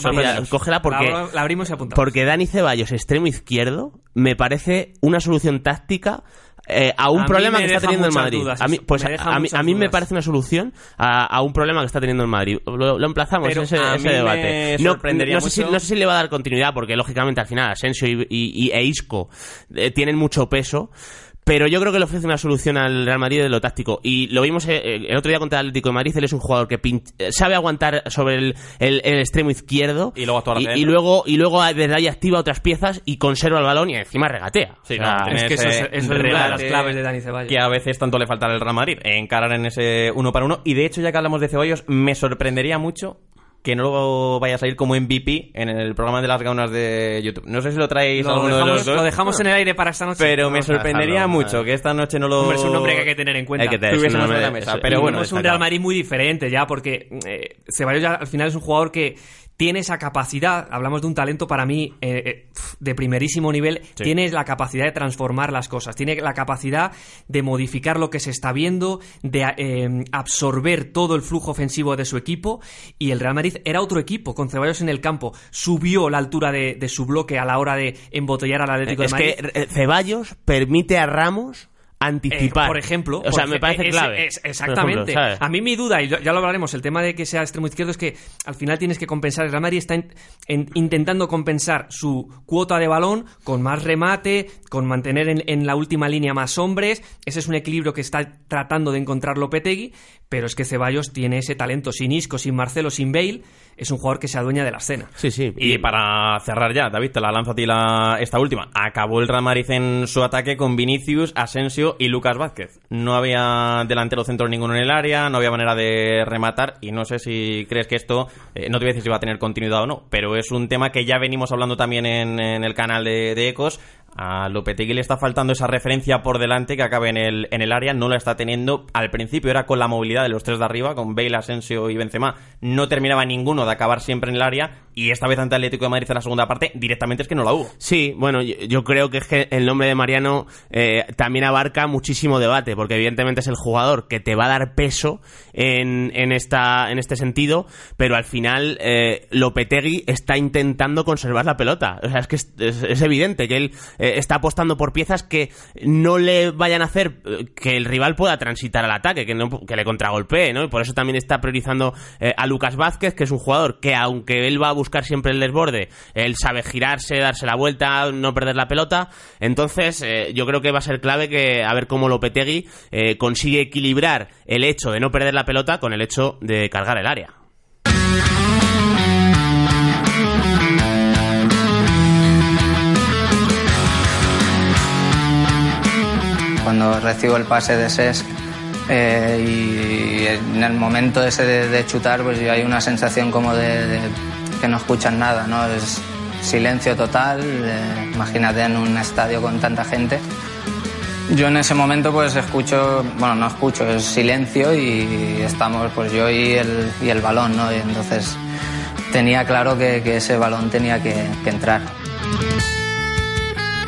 [SPEAKER 2] cógela porque...
[SPEAKER 3] La, la abrimos y apuntamos.
[SPEAKER 2] Porque Dani Ceballos, extremo izquierdo, me parece una solución táctica eh, a un
[SPEAKER 3] A
[SPEAKER 2] problema que está teniendo el Madrid.
[SPEAKER 3] dudas
[SPEAKER 2] a mí, pues
[SPEAKER 3] me
[SPEAKER 2] a, mí, a mí me parece una solución a, a un problema que está teniendo el Madrid. Lo, lo emplazamos
[SPEAKER 3] Pero
[SPEAKER 2] ese, debate. No, sé si, no sé si le va a dar continuidad, porque lógicamente al final Asensio y, y- y- e Isco eh, tienen mucho peso. Pero yo creo que le ofrece una solución al Real Madrid de lo táctico. Y lo vimos eh, el otro día contra el Atlético de Madrid. Él es un jugador que eh, sabe aguantar sobre el, el, extremo izquierdo.
[SPEAKER 1] Y luego actuar
[SPEAKER 2] y, luego Y luego desde ahí activa otras piezas y conserva el balón y encima regatea.
[SPEAKER 3] Sí, es que eso es, una de las claves de Dani Ceballos.
[SPEAKER 1] Que a veces tanto le falta al Real Madrid, encarar en ese uno para uno. Y de hecho, ya que hablamos de Ceballos, me sorprendería mucho que no vaya a salir como MVP en el programa de las gaunas de YouTube. No sé si lo traéis
[SPEAKER 3] lo
[SPEAKER 1] alguno
[SPEAKER 3] dejamos,
[SPEAKER 1] de los dos.
[SPEAKER 3] Lo dejamos en el aire para esta noche.
[SPEAKER 1] Pero me sorprendería mucho que esta noche no lo...
[SPEAKER 3] es un nombre que hay que tener en cuenta.
[SPEAKER 2] Hay que tener
[SPEAKER 1] la mesa. Pero bueno,
[SPEAKER 3] es un Real Madrid muy diferente ya, porque eh, Ceballos ya al final es un jugador que tiene esa capacidad, hablamos de un talento para mí eh, eh, de primerísimo nivel, tiene la capacidad de transformar las cosas, tiene la capacidad de modificar lo que se está viendo, de eh, absorber todo el flujo ofensivo de su equipo y el Real Madrid era otro equipo con Ceballos en el campo, subió la altura de, su bloque a la hora de embotellar al Atlético de Madrid.
[SPEAKER 2] Es que Ceballos permite a Ramos anticipar.
[SPEAKER 3] Eh, por ejemplo.
[SPEAKER 2] O sea, me parece clave.
[SPEAKER 3] exactamente. a mí mi duda, y ya lo hablaremos, el tema de que sea extremo izquierdo es que al final tienes que compensar. El Real Madrid está intentando compensar su cuota de balón con más remate, con mantener en, la última línea más hombres. Ese es un equilibrio que está tratando de encontrar Lopetegui, pero es que Ceballos tiene ese talento sin Isco, sin Marcelo, sin Bale es un jugador que se adueña de la escena.
[SPEAKER 2] Sí, sí.
[SPEAKER 1] Y, para cerrar ya, David, te la lanzo a ti la, esta última. Acabó el Real Madrid en su ataque con Vinicius, Asensio y Lucas Vázquez. No había delantero centro ninguno en el área, no había manera de rematar y no sé si crees que esto, eh, no te voy a decir si va a tener continuidad o no, pero es un tema que ya venimos hablando también en, el canal de, de Ecos a Lopetegui le está faltando esa referencia por delante que acabe en el, en el área, no la está teniendo. Al principio era con la movilidad de los tres de arriba, con Bale, Asensio y Benzema. No terminaba ninguno de acabar siempre en el área y esta vez ante Atlético de Madrid en la segunda parte directamente es que no la hubo.
[SPEAKER 2] Sí, bueno, yo, creo que es que el nombre de Mariano eh, también abarca muchísimo debate, porque evidentemente es el jugador que te va a dar peso en, en, esta, en este sentido, pero al final eh, Lopetegui está intentando conservar la pelota. O sea, es que es, evidente que él... está apostando por piezas que no le vayan a hacer eh, que el rival pueda transitar al ataque, que, no, que le contragolpee, ¿no? Y por eso también está priorizando eh, a Lucas Vázquez, que es un jugador que aunque él va a buscar siempre el desborde, él sabe girarse, darse la vuelta, no perder la pelota. Entonces, yo creo que va a ser clave que a ver cómo Lopetegui consigue equilibrar el hecho de no perder la pelota con el hecho de cargar el área.
[SPEAKER 8] Cuando recibo el pase de Sesc eh, y en el momento ese de, chutar pues hay una sensación como de, que no escuchan nada, ¿no? Es silencio total, eh, imagínate en un estadio con tanta gente. Yo en ese momento pues escucho, bueno, no escucho, es silencio y estamos pues yo y el, y el balón, ¿no? Y entonces tenía claro que, ese balón tenía que entrar.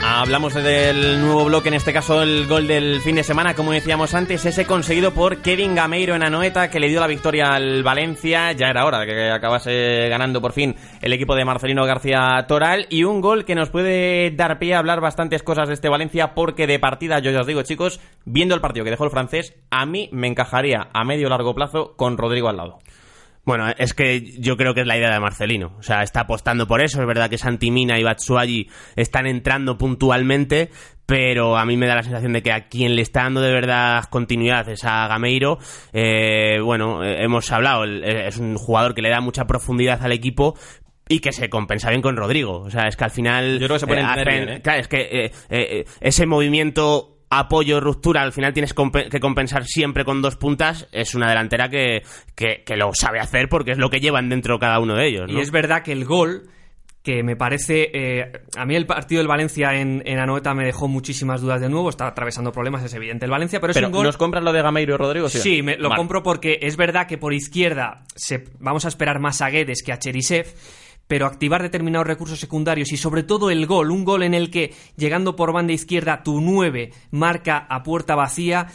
[SPEAKER 1] Hablamos del nuevo bloque, en este caso el gol del fin de semana, como decíamos antes, ese conseguido por Kevin Gameiro en Anoeta, que le dio la victoria al Valencia. Ya era hora de que acabase ganando por fin el equipo de Marcelino García Toral. Y un gol que nos puede dar pie a hablar bastantes cosas de este Valencia, porque de partida, yo ya os digo, chicos, viendo el partido que dejó el francés, a mí me encajaría a medio largo plazo con Rodrigo al lado.
[SPEAKER 2] Bueno, es que yo creo que es la idea de Marcelino. O sea, está apostando por eso. Es verdad que Santimina y Batsuagi están entrando puntualmente, pero a mí me da la sensación de que a quien le está dando de verdad continuidad es a Gameiro. Eh, bueno, eh, hemos hablado, es un jugador que le da mucha profundidad al equipo, y que se compensa bien con Rodrigo. O sea, es que al final.
[SPEAKER 1] Yo creo que se puede
[SPEAKER 2] eh, Claro, es que ese movimiento apoyo, ruptura, al final tienes que compensar siempre con dos puntas, es una delantera que, que, lo sabe hacer porque es lo que llevan dentro cada uno de ellos.
[SPEAKER 3] Y es verdad que el gol que me parece. Eh, a mí el partido del Valencia en, en, Anoeta me dejó muchísimas dudas de nuevo. Está atravesando problemas, es evidente el Valencia, pero, es un gol.
[SPEAKER 1] ¿Nos compras lo de Gameiro y Rodrigo?
[SPEAKER 3] Sí, me, lo compro porque es verdad que por izquierda se, vamos a esperar más a Guedes que a Cherisev pero activar determinados recursos secundarios y sobre todo el gol, un gol en el que llegando por banda izquierda tu 9 marca a puerta vacía.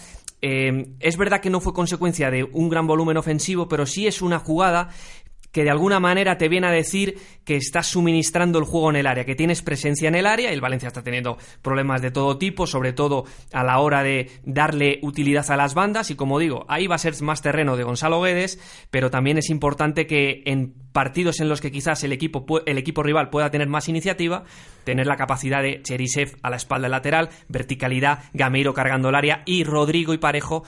[SPEAKER 3] Eh, es verdad que no fue consecuencia de un gran volumen ofensivo, pero sí es una jugada que de alguna manera te viene a decir que estás suministrando el juego en el área, que tienes presencia en el área. El Valencia está teniendo problemas de todo tipo, sobre todo a la hora de darle utilidad a las bandas. Y como digo, ahí va a ser más terreno de Gonzalo Guedes, pero también es importante que en partidos en los que quizás el equipo, el equipo rival pueda tener más iniciativa, tener la capacidad de Cherisev a la espalda lateral, verticalidad, Gameiro cargando el área y Rodrigo y Parejo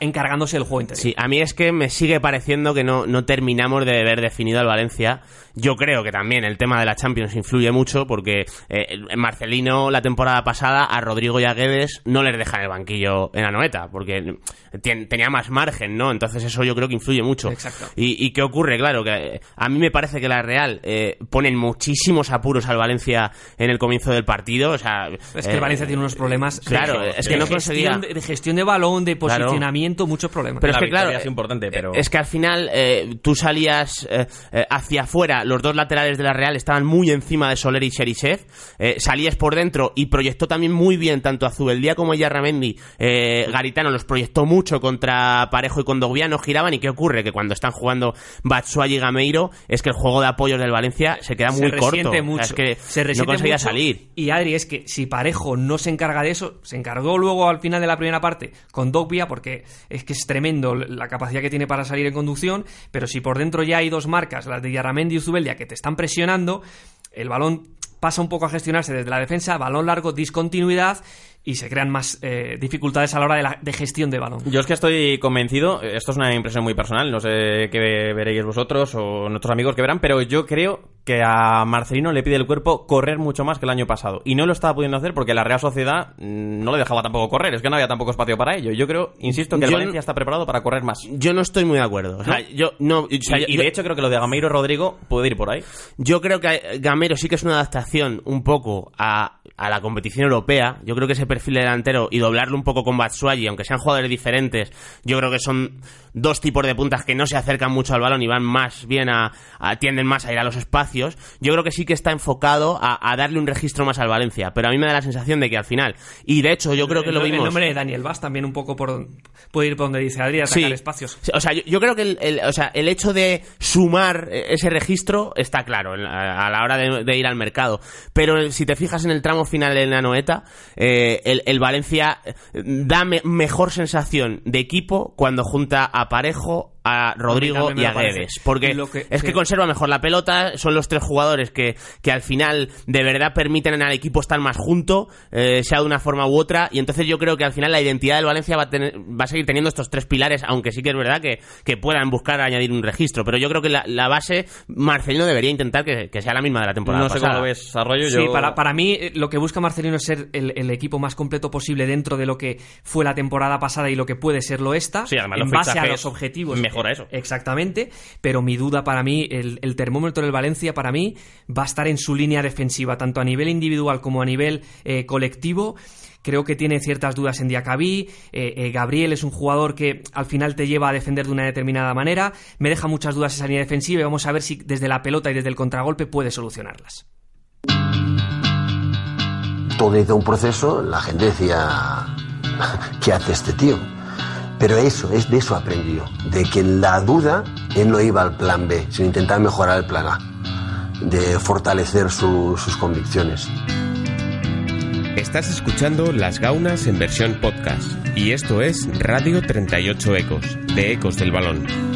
[SPEAKER 3] encargándose del juego interior.
[SPEAKER 2] Sí, a mí es que me sigue pareciendo que no, no terminamos de ver definido al Valencia. Yo creo que también el tema de la Champions influye mucho porque eh, Marcelino la temporada pasada a Rodrigo y a Guedes no les deja en el banquillo en la noeta porque tenía más margen, ¿no? Entonces eso yo creo que influye mucho.
[SPEAKER 3] Exacto.
[SPEAKER 2] ¿Y, qué ocurre? Claro, que eh, a mí me parece que la Real eh, ponen muchísimos apuros al Valencia en el comienzo del partido. O sea,
[SPEAKER 3] es que el Valencia tiene unos problemas.
[SPEAKER 2] Claro, es que no conseguía.
[SPEAKER 3] De, gestión de balón, de posicionamiento muchos problemas.
[SPEAKER 2] Pero es que claro,
[SPEAKER 1] es importante, pero...
[SPEAKER 2] es que al final eh, tú salías eh, eh, hacia afuera, los dos laterales de la Real estaban muy encima de Soler y Cherisev, salías por dentro y proyectó también muy bien tanto a Zubeldía como a Yarramendi, Garitano los proyectó mucho contra Parejo y Condogbiano, giraban y ¿qué ocurre? Que cuando están jugando Batsuay y Gameiro es que el juego de apoyos del Valencia se queda muy corto.
[SPEAKER 3] Mucho.
[SPEAKER 2] es que
[SPEAKER 3] se
[SPEAKER 2] no conseguía salir.
[SPEAKER 3] Y Adri, es que si Parejo no se encarga de eso, se encargó luego al final de la primera parte con Dogbia porque es que es tremendo la capacidad que tiene para salir en conducción, pero si por dentro ya hay dos marcas, las de Yarramendi y Zubeldia, que te están presionando, el balón pasa un poco a gestionarse desde la defensa, balón largo, discontinuidad y se crean más eh, dificultades a la hora de, la, de, gestión de balón.
[SPEAKER 1] Yo es que estoy convencido, esto es una impresión muy personal, no sé qué veréis vosotros o nuestros amigos que verán, pero yo creo que a Marcelino le pide el cuerpo correr mucho más que el año pasado. Y no lo estaba pudiendo hacer porque la Real Sociedad no le dejaba tampoco correr, es que no había tampoco espacio para ello. Yo creo, insisto, que el Valencia está preparado para correr más.
[SPEAKER 2] Yo no estoy muy de acuerdo. yo no,
[SPEAKER 1] y, de hecho creo que lo de Gameiro Rodrigo puede ir por ahí.
[SPEAKER 2] Yo creo que Gameiro sí que es una adaptación un poco a, a la competición europea. Yo creo que ese perfil delantero y doblarlo un poco con Batshuayi, aunque sean jugadores diferentes, yo creo que son dos tipos de puntas que no se acercan mucho al balón y van más bien a, tienden más a ir a los espacios. Yo creo que sí que está enfocado a, darle un registro más al Valencia, pero a mí me da la sensación de que al final, y de hecho yo creo que lo vimos...
[SPEAKER 3] El nombre de Daniel Vaz también un poco por, puede ir por donde dice Adrián, sacar espacios.
[SPEAKER 2] O sea, yo, creo que el, o sea, el hecho de sumar ese registro está claro a la hora de, ir al mercado, pero si te fijas en el tramo final de la Noeta, eh, el, Valencia da mejor sensación de equipo cuando junta a Parejo, a Rodrigo y a Guedes. Porque es que conserva mejor la pelota, son los tres jugadores que, que al final de verdad permiten al equipo estar más junto, eh, sea de una forma u otra, y entonces yo creo que al final la identidad del Valencia va a, tener, va a seguir teniendo estos tres pilares, aunque sí que es verdad que, que puedan buscar añadir un registro, pero yo creo que la, la base Marcelino debería intentar que, que, sea la misma de la temporada
[SPEAKER 1] no sé
[SPEAKER 2] cómo
[SPEAKER 1] lo ves, Arroyo.
[SPEAKER 3] Sí, para, para mí eh, lo que busca Marcelino es ser el, el, equipo más completo posible dentro de lo que fue la temporada pasada y lo que puede serlo esta,
[SPEAKER 1] sí,
[SPEAKER 3] en base a los objetivos.
[SPEAKER 1] Mejora eso.
[SPEAKER 3] Exactamente pero mi duda para mí, el, termómetro del Valencia para mí va a estar en su línea defensiva, tanto a nivel individual como a nivel eh, colectivo. Creo que tiene ciertas dudas en Diacabí. Eh, eh, Gabriel es un jugador que al final te lleva a defender de una determinada manera. Me deja muchas dudas esa línea defensiva y vamos a ver si desde la pelota y desde el contragolpe puede solucionarlas.
[SPEAKER 9] Todo un proceso, la gente decía, [LAUGHS] ¿qué hace este tío? Pero eso, es de eso aprendió, de que la duda él no iba al plan B, sino intentar mejorar el plan A, de fortalecer sus convicciones.
[SPEAKER 5] Estás escuchando Las Gaunas en versión podcast y esto es Radio 38 Ecos, de Ecos del Balón.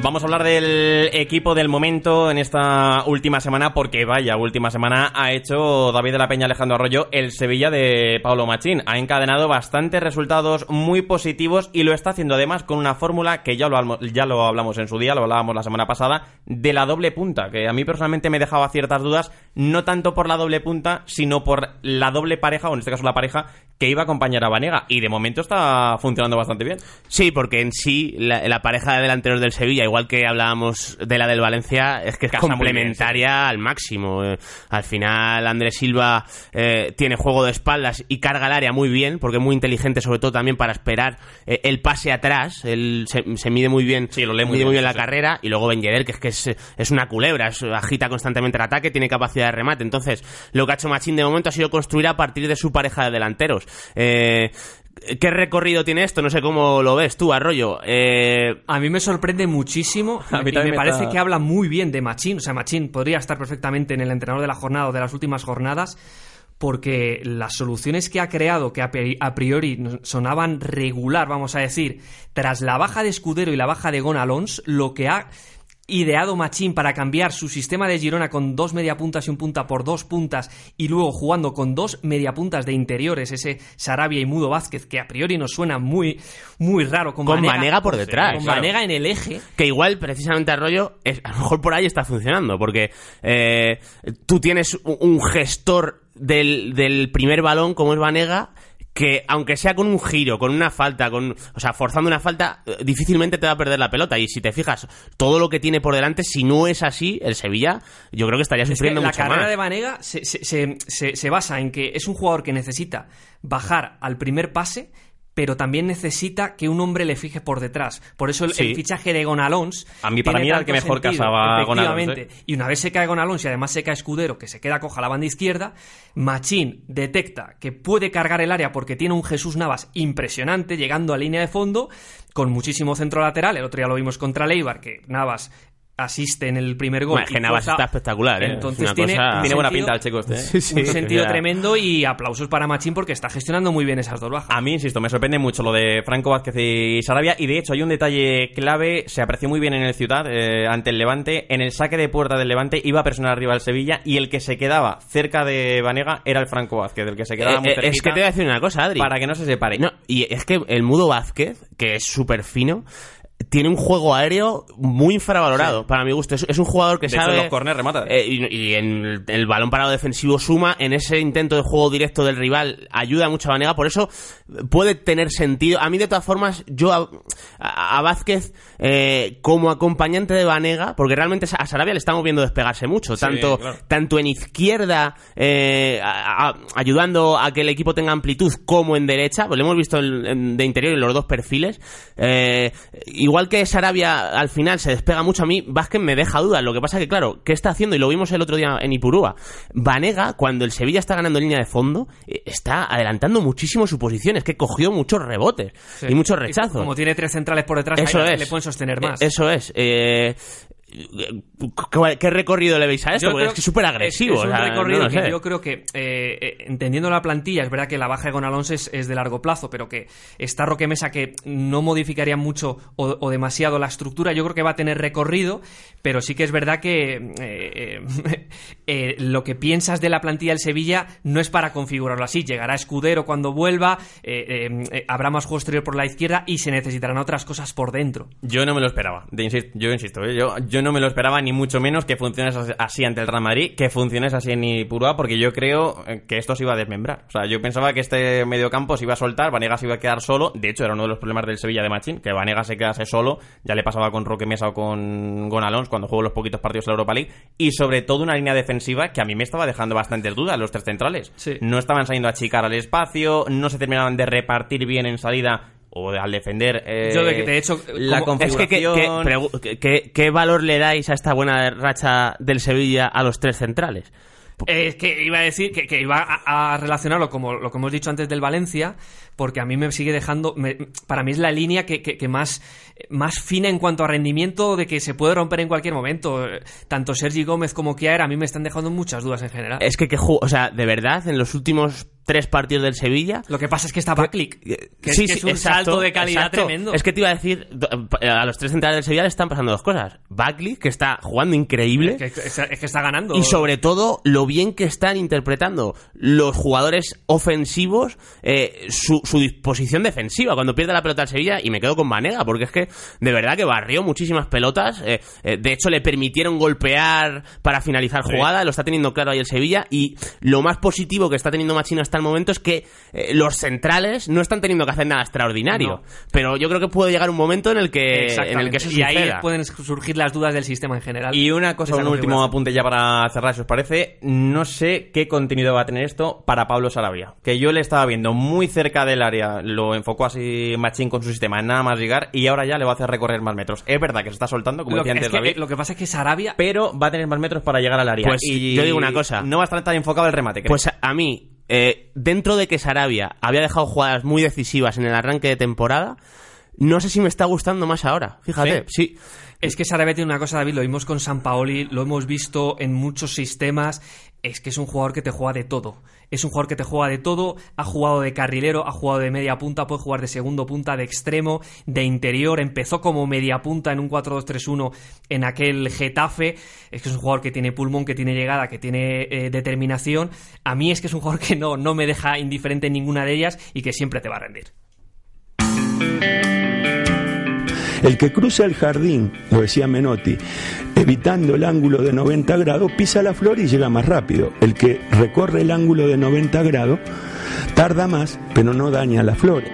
[SPEAKER 1] Vamos a hablar del equipo del momento en esta última semana, porque vaya, última semana ha hecho David de la Peña Alejandro Arroyo el Sevilla de Pablo Machín. Ha encadenado bastantes resultados muy positivos y lo está haciendo además con una fórmula que ya lo, ya lo hablamos en su día, lo hablábamos la semana pasada, de la doble punta, que a mí personalmente me dejaba ciertas dudas, no tanto por la doble punta, sino por la doble pareja, o en este caso la pareja, que iba a acompañar a Vanega. Y de momento está funcionando bastante bien.
[SPEAKER 2] Sí, porque en sí la, pareja de delanteros del Sevilla, igual que hablábamos de la del Valencia, es que es complementaria al máximo. Eh, al final Andrés Silva eh, tiene juego de espaldas y carga el área muy bien, porque es muy inteligente sobre todo también para esperar eh, el pase atrás. Él se, mide muy bien,
[SPEAKER 1] sí, lo lee
[SPEAKER 2] muy, bien, la carrera. Y luego Ben que es que es, una culebra, agita constantemente el ataque, tiene capacidad de remate. Entonces, lo que ha hecho Machín de momento ha sido construir a partir de su pareja de delanteros. Eh, ¿Qué recorrido tiene esto? No sé cómo lo ves tú, Arroyo. Eh,
[SPEAKER 3] A mí me sorprende muchísimo [LAUGHS]
[SPEAKER 1] A mí
[SPEAKER 3] y me
[SPEAKER 1] me
[SPEAKER 3] parece
[SPEAKER 1] está-
[SPEAKER 3] que habla muy bien de Machín. O sea, Machín podría estar perfectamente en el entrenador de la jornada o de las últimas jornadas porque las soluciones que ha creado, que a pri- a priori sonaban regular, vamos a decir, tras la baja de Escudero y la baja de Gon Alons, lo que ha ideado Machín para cambiar su sistema de Girona con dos mediapuntas y un punta por dos puntas y luego jugando con dos mediapuntas de interiores, ese Sarabia y Mudo Vázquez, que a priori nos suena muy, muy raro. Con,
[SPEAKER 2] Con Vanega por detrás,
[SPEAKER 3] Con
[SPEAKER 2] claro.
[SPEAKER 3] Vanega en el eje.
[SPEAKER 2] que igual precisamente Arroyo es, a lo mejor por ahí está funcionando porque eh, tú tienes un, un gestor del, del primer balón como es Vanega que aunque sea con un giro, con una falta, con, o sea, forzando una falta, eh, difícilmente te va a perder la pelota. Y si te fijas, todo lo que tiene por delante, si no es así, el Sevilla, yo creo que estaría
[SPEAKER 3] Es que
[SPEAKER 2] sufriendo
[SPEAKER 3] la
[SPEAKER 2] mucho
[SPEAKER 3] carrera
[SPEAKER 2] más.
[SPEAKER 3] de Vanega se, se- se- se- se basa en que es un jugador que necesita bajar al primer pase, pero también necesita que un hombre le fije por detrás. Por eso el,
[SPEAKER 1] Sí.
[SPEAKER 3] el fichaje de Gonalons.
[SPEAKER 1] A mí, para mí, era el que mejor
[SPEAKER 3] sentido,
[SPEAKER 1] casaba. ¿eh?
[SPEAKER 3] Y una vez se cae Gonalons y además se cae Escudero, que se queda coja a la banda izquierda, Machín detecta que puede cargar el área porque tiene un Jesús Navas impresionante, llegando a línea de fondo, con muchísimo centro lateral. El otro día lo vimos contra Leibar, que Navas asiste en el primer gol.
[SPEAKER 2] Bueno,
[SPEAKER 3] y
[SPEAKER 2] Navas está espectacular, ¿eh?
[SPEAKER 3] Entonces
[SPEAKER 2] Es
[SPEAKER 3] tiene,
[SPEAKER 2] cosa-
[SPEAKER 1] Tiene buena
[SPEAKER 3] sentido-
[SPEAKER 1] pinta el chico este. ¿eh?
[SPEAKER 2] Sí, sí.
[SPEAKER 3] un sentido tremendo y aplausos para Machín porque está gestionando muy bien esas dos bajas.
[SPEAKER 1] A mí, insisto, me sorprende mucho lo de Franco Vázquez y Sarabia. Y de hecho, hay un detalle clave. Se apreció muy bien en el Ciudad eh, ante el Levante. En el saque de puerta del Levante iba a personar arriba al Sevilla. Y el que se quedaba cerca de Vanega era el Franco Vázquez, el que se quedaba
[SPEAKER 2] Eh,
[SPEAKER 1] muy
[SPEAKER 2] eh,
[SPEAKER 1] cerquita.
[SPEAKER 2] es que te voy a decir una cosa, Adri.
[SPEAKER 1] Para que no se separe.
[SPEAKER 2] No, y es que el Mudo Vázquez, que es súper fino, tiene un juego aéreo muy infravalorado, para mi gusto. Es, es un jugador que
[SPEAKER 1] De hecho,
[SPEAKER 2] sabe...
[SPEAKER 1] en los córners remata.
[SPEAKER 2] eh, y, y en el, el balón parado defensivo suma, en ese intento de juego directo del rival ayuda mucho a Vanega, por eso puede tener sentido. A mí, de todas formas, yo a, a- a Vázquez, eh, como acompañante de Vanega, porque realmente a Sarabia le estamos viendo despegarse mucho, tanto,
[SPEAKER 1] claro.
[SPEAKER 2] tanto en izquierda, eh, a- ayudando a que el equipo tenga amplitud, como en derecha, pues lo hemos visto en- en- de interior en los dos perfiles. Eh, igual que Sarabia al final se despega mucho a mí, Vázquez me deja dudas. Lo que pasa que, claro, ¿qué está haciendo? Y lo vimos el otro día en Ipurúa. Vanega, cuando el Sevilla está ganando en línea de fondo, eh, está adelantando muchísimo su posición. Es que cogió muchos rebotes y muchos rechazos.
[SPEAKER 3] Como tiene tres centrales por detrás,
[SPEAKER 2] Eso
[SPEAKER 3] ahí
[SPEAKER 2] es.
[SPEAKER 3] le pueden sostener más.
[SPEAKER 2] Eh, Eso es. Eh, ¿qué, qué recorrido le veis a esto? Porque es que es súper agresivo.
[SPEAKER 3] Es, es
[SPEAKER 2] o
[SPEAKER 3] un
[SPEAKER 2] sea,
[SPEAKER 3] recorrido
[SPEAKER 2] no
[SPEAKER 3] que
[SPEAKER 2] sé.
[SPEAKER 3] yo creo que, eh, eh, entendiendo la plantilla, es verdad que la baja de Gonalons es, es de largo plazo, pero que está Roque Mesa que no modificaría mucho o, o demasiado la estructura, yo creo que va a tener recorrido, pero sí que es verdad que eh, [LAUGHS] lo que piensas de la plantilla del Sevilla no es para configurarlo así. Llegará Escudero cuando vuelva, habrá más juego exterior por la izquierda y se necesitarán otras cosas por dentro.
[SPEAKER 1] Yo no me lo esperaba. De yo insisto, yo, yo no me lo esperaba ni mucho menos que funcionase así ante el Real Madrid, que funcionase así en Ipurúa, porque yo creo eh, que esto se iba a desmembrar. O sea, yo pensaba que este mediocampo se iba a soltar, Vanegas iba a quedar solo. De hecho, era uno de los problemas del Sevilla de Machín, que Vanegas se quedase solo. Ya le pasaba con Roque Mesa o con Gonalons cuando jugó los poquitos partidos de la Europa League. Y sobre todo una línea defensiva que a mí me estaba dejando bastantes dudas, los tres centrales.
[SPEAKER 3] Sí.
[SPEAKER 1] No estaban saliendo a achicar al espacio, no se terminaban de repartir bien en salida o al defender. eh,
[SPEAKER 3] Yo, de- de hecho,
[SPEAKER 1] la
[SPEAKER 3] como-
[SPEAKER 2] Es que, ¿qué,
[SPEAKER 1] configuración.
[SPEAKER 2] valor le dais a esta buena racha del Sevilla a los tres centrales?
[SPEAKER 3] Es que iba a decir que, que iba a, a relacionarlo como lo que hemos dicho antes del Valencia, porque a mí me sigue dejando. me- para mí es la línea que, que- que más, más fina en cuanto a rendimiento, de que se puede romper en cualquier momento. Eh, Tanto Sergi Gómez como Kiaer a mí me están dejando muchas dudas en general.
[SPEAKER 2] Es que, que ju- o sea, de verdad, en los últimos tres partidos del Sevilla.
[SPEAKER 3] Lo que pasa es que está Backlick, que, es,
[SPEAKER 2] Sí,
[SPEAKER 3] que
[SPEAKER 2] sí,
[SPEAKER 3] es un
[SPEAKER 2] exacto,
[SPEAKER 3] salto de calidad
[SPEAKER 2] exacto.
[SPEAKER 3] tremendo.
[SPEAKER 2] Es que te iba a decir, do- a los tres centrales del Sevilla le están pasando dos cosas. Bagley, que está jugando increíble.
[SPEAKER 3] Es que, es- es que está ganando.
[SPEAKER 2] Y sobre todo, lo bien que están interpretando los jugadores ofensivos eh, su, su disposición defensiva. Cuando pierde la pelota al Sevilla, y me quedo con Vanega, porque es que de verdad que barrió muchísimas pelotas. eh, eh, de hecho, le permitieron golpear para finalizar jugada. Lo está teniendo claro ahí el Sevilla. Y lo más positivo que está teniendo Machino hasta el momento es que eh, los centrales no están teniendo que hacer nada extraordinario.
[SPEAKER 3] No.
[SPEAKER 2] Pero yo creo que puede llegar un momento en el que, en el que eso
[SPEAKER 3] y ahí
[SPEAKER 2] suceda.
[SPEAKER 3] pueden surgir las dudas del sistema en general.
[SPEAKER 1] Y una cosa, un último apunte ya para cerrar, si os parece. No sé qué contenido va a tener esto para Pablo Sarabia. Que yo le estaba viendo muy cerca del área, lo enfocó así Machín con su sistema, nada más llegar, y ahora ya le va a hacer recorrer más metros. Es verdad que se está soltando, como
[SPEAKER 3] Lo
[SPEAKER 1] decía
[SPEAKER 3] que,
[SPEAKER 1] antes
[SPEAKER 3] es que,
[SPEAKER 1] David,
[SPEAKER 3] eh, lo que pasa es que Sarabia
[SPEAKER 1] pero va a tener más metros para llegar al área.
[SPEAKER 2] Pues
[SPEAKER 1] y
[SPEAKER 2] yo digo una cosa.
[SPEAKER 1] No va a estar tan enfocado el remate, creo.
[SPEAKER 2] Pues a, a mí, eh, dentro de que Sarabia había dejado jugadas muy decisivas en el arranque de temporada, no sé si me está gustando más ahora. Fíjate, sí.
[SPEAKER 3] Es que Sarabia tiene una cosa, David, lo vimos con San Paoli, lo hemos visto en muchos sistemas, es que es un jugador que te juega de todo. Es un jugador que te juega de todo, ha jugado de carrilero, ha jugado de media punta, puede jugar de segundo punta, de extremo, de interior, empezó como media punta en un 4-2-3-1 en aquel Getafe, es que es un jugador que tiene pulmón, que tiene llegada, que tiene eh, determinación. A mí es que es un jugador que no, no me deja indiferente en ninguna de ellas y que siempre te va a rendir.
[SPEAKER 10] El que cruza el jardín, lo decía Menotti, evitando el ángulo de 90 grados, pisa la flor y llega más rápido. El que recorre el ángulo de 90 grados tarda más, pero no daña la flor.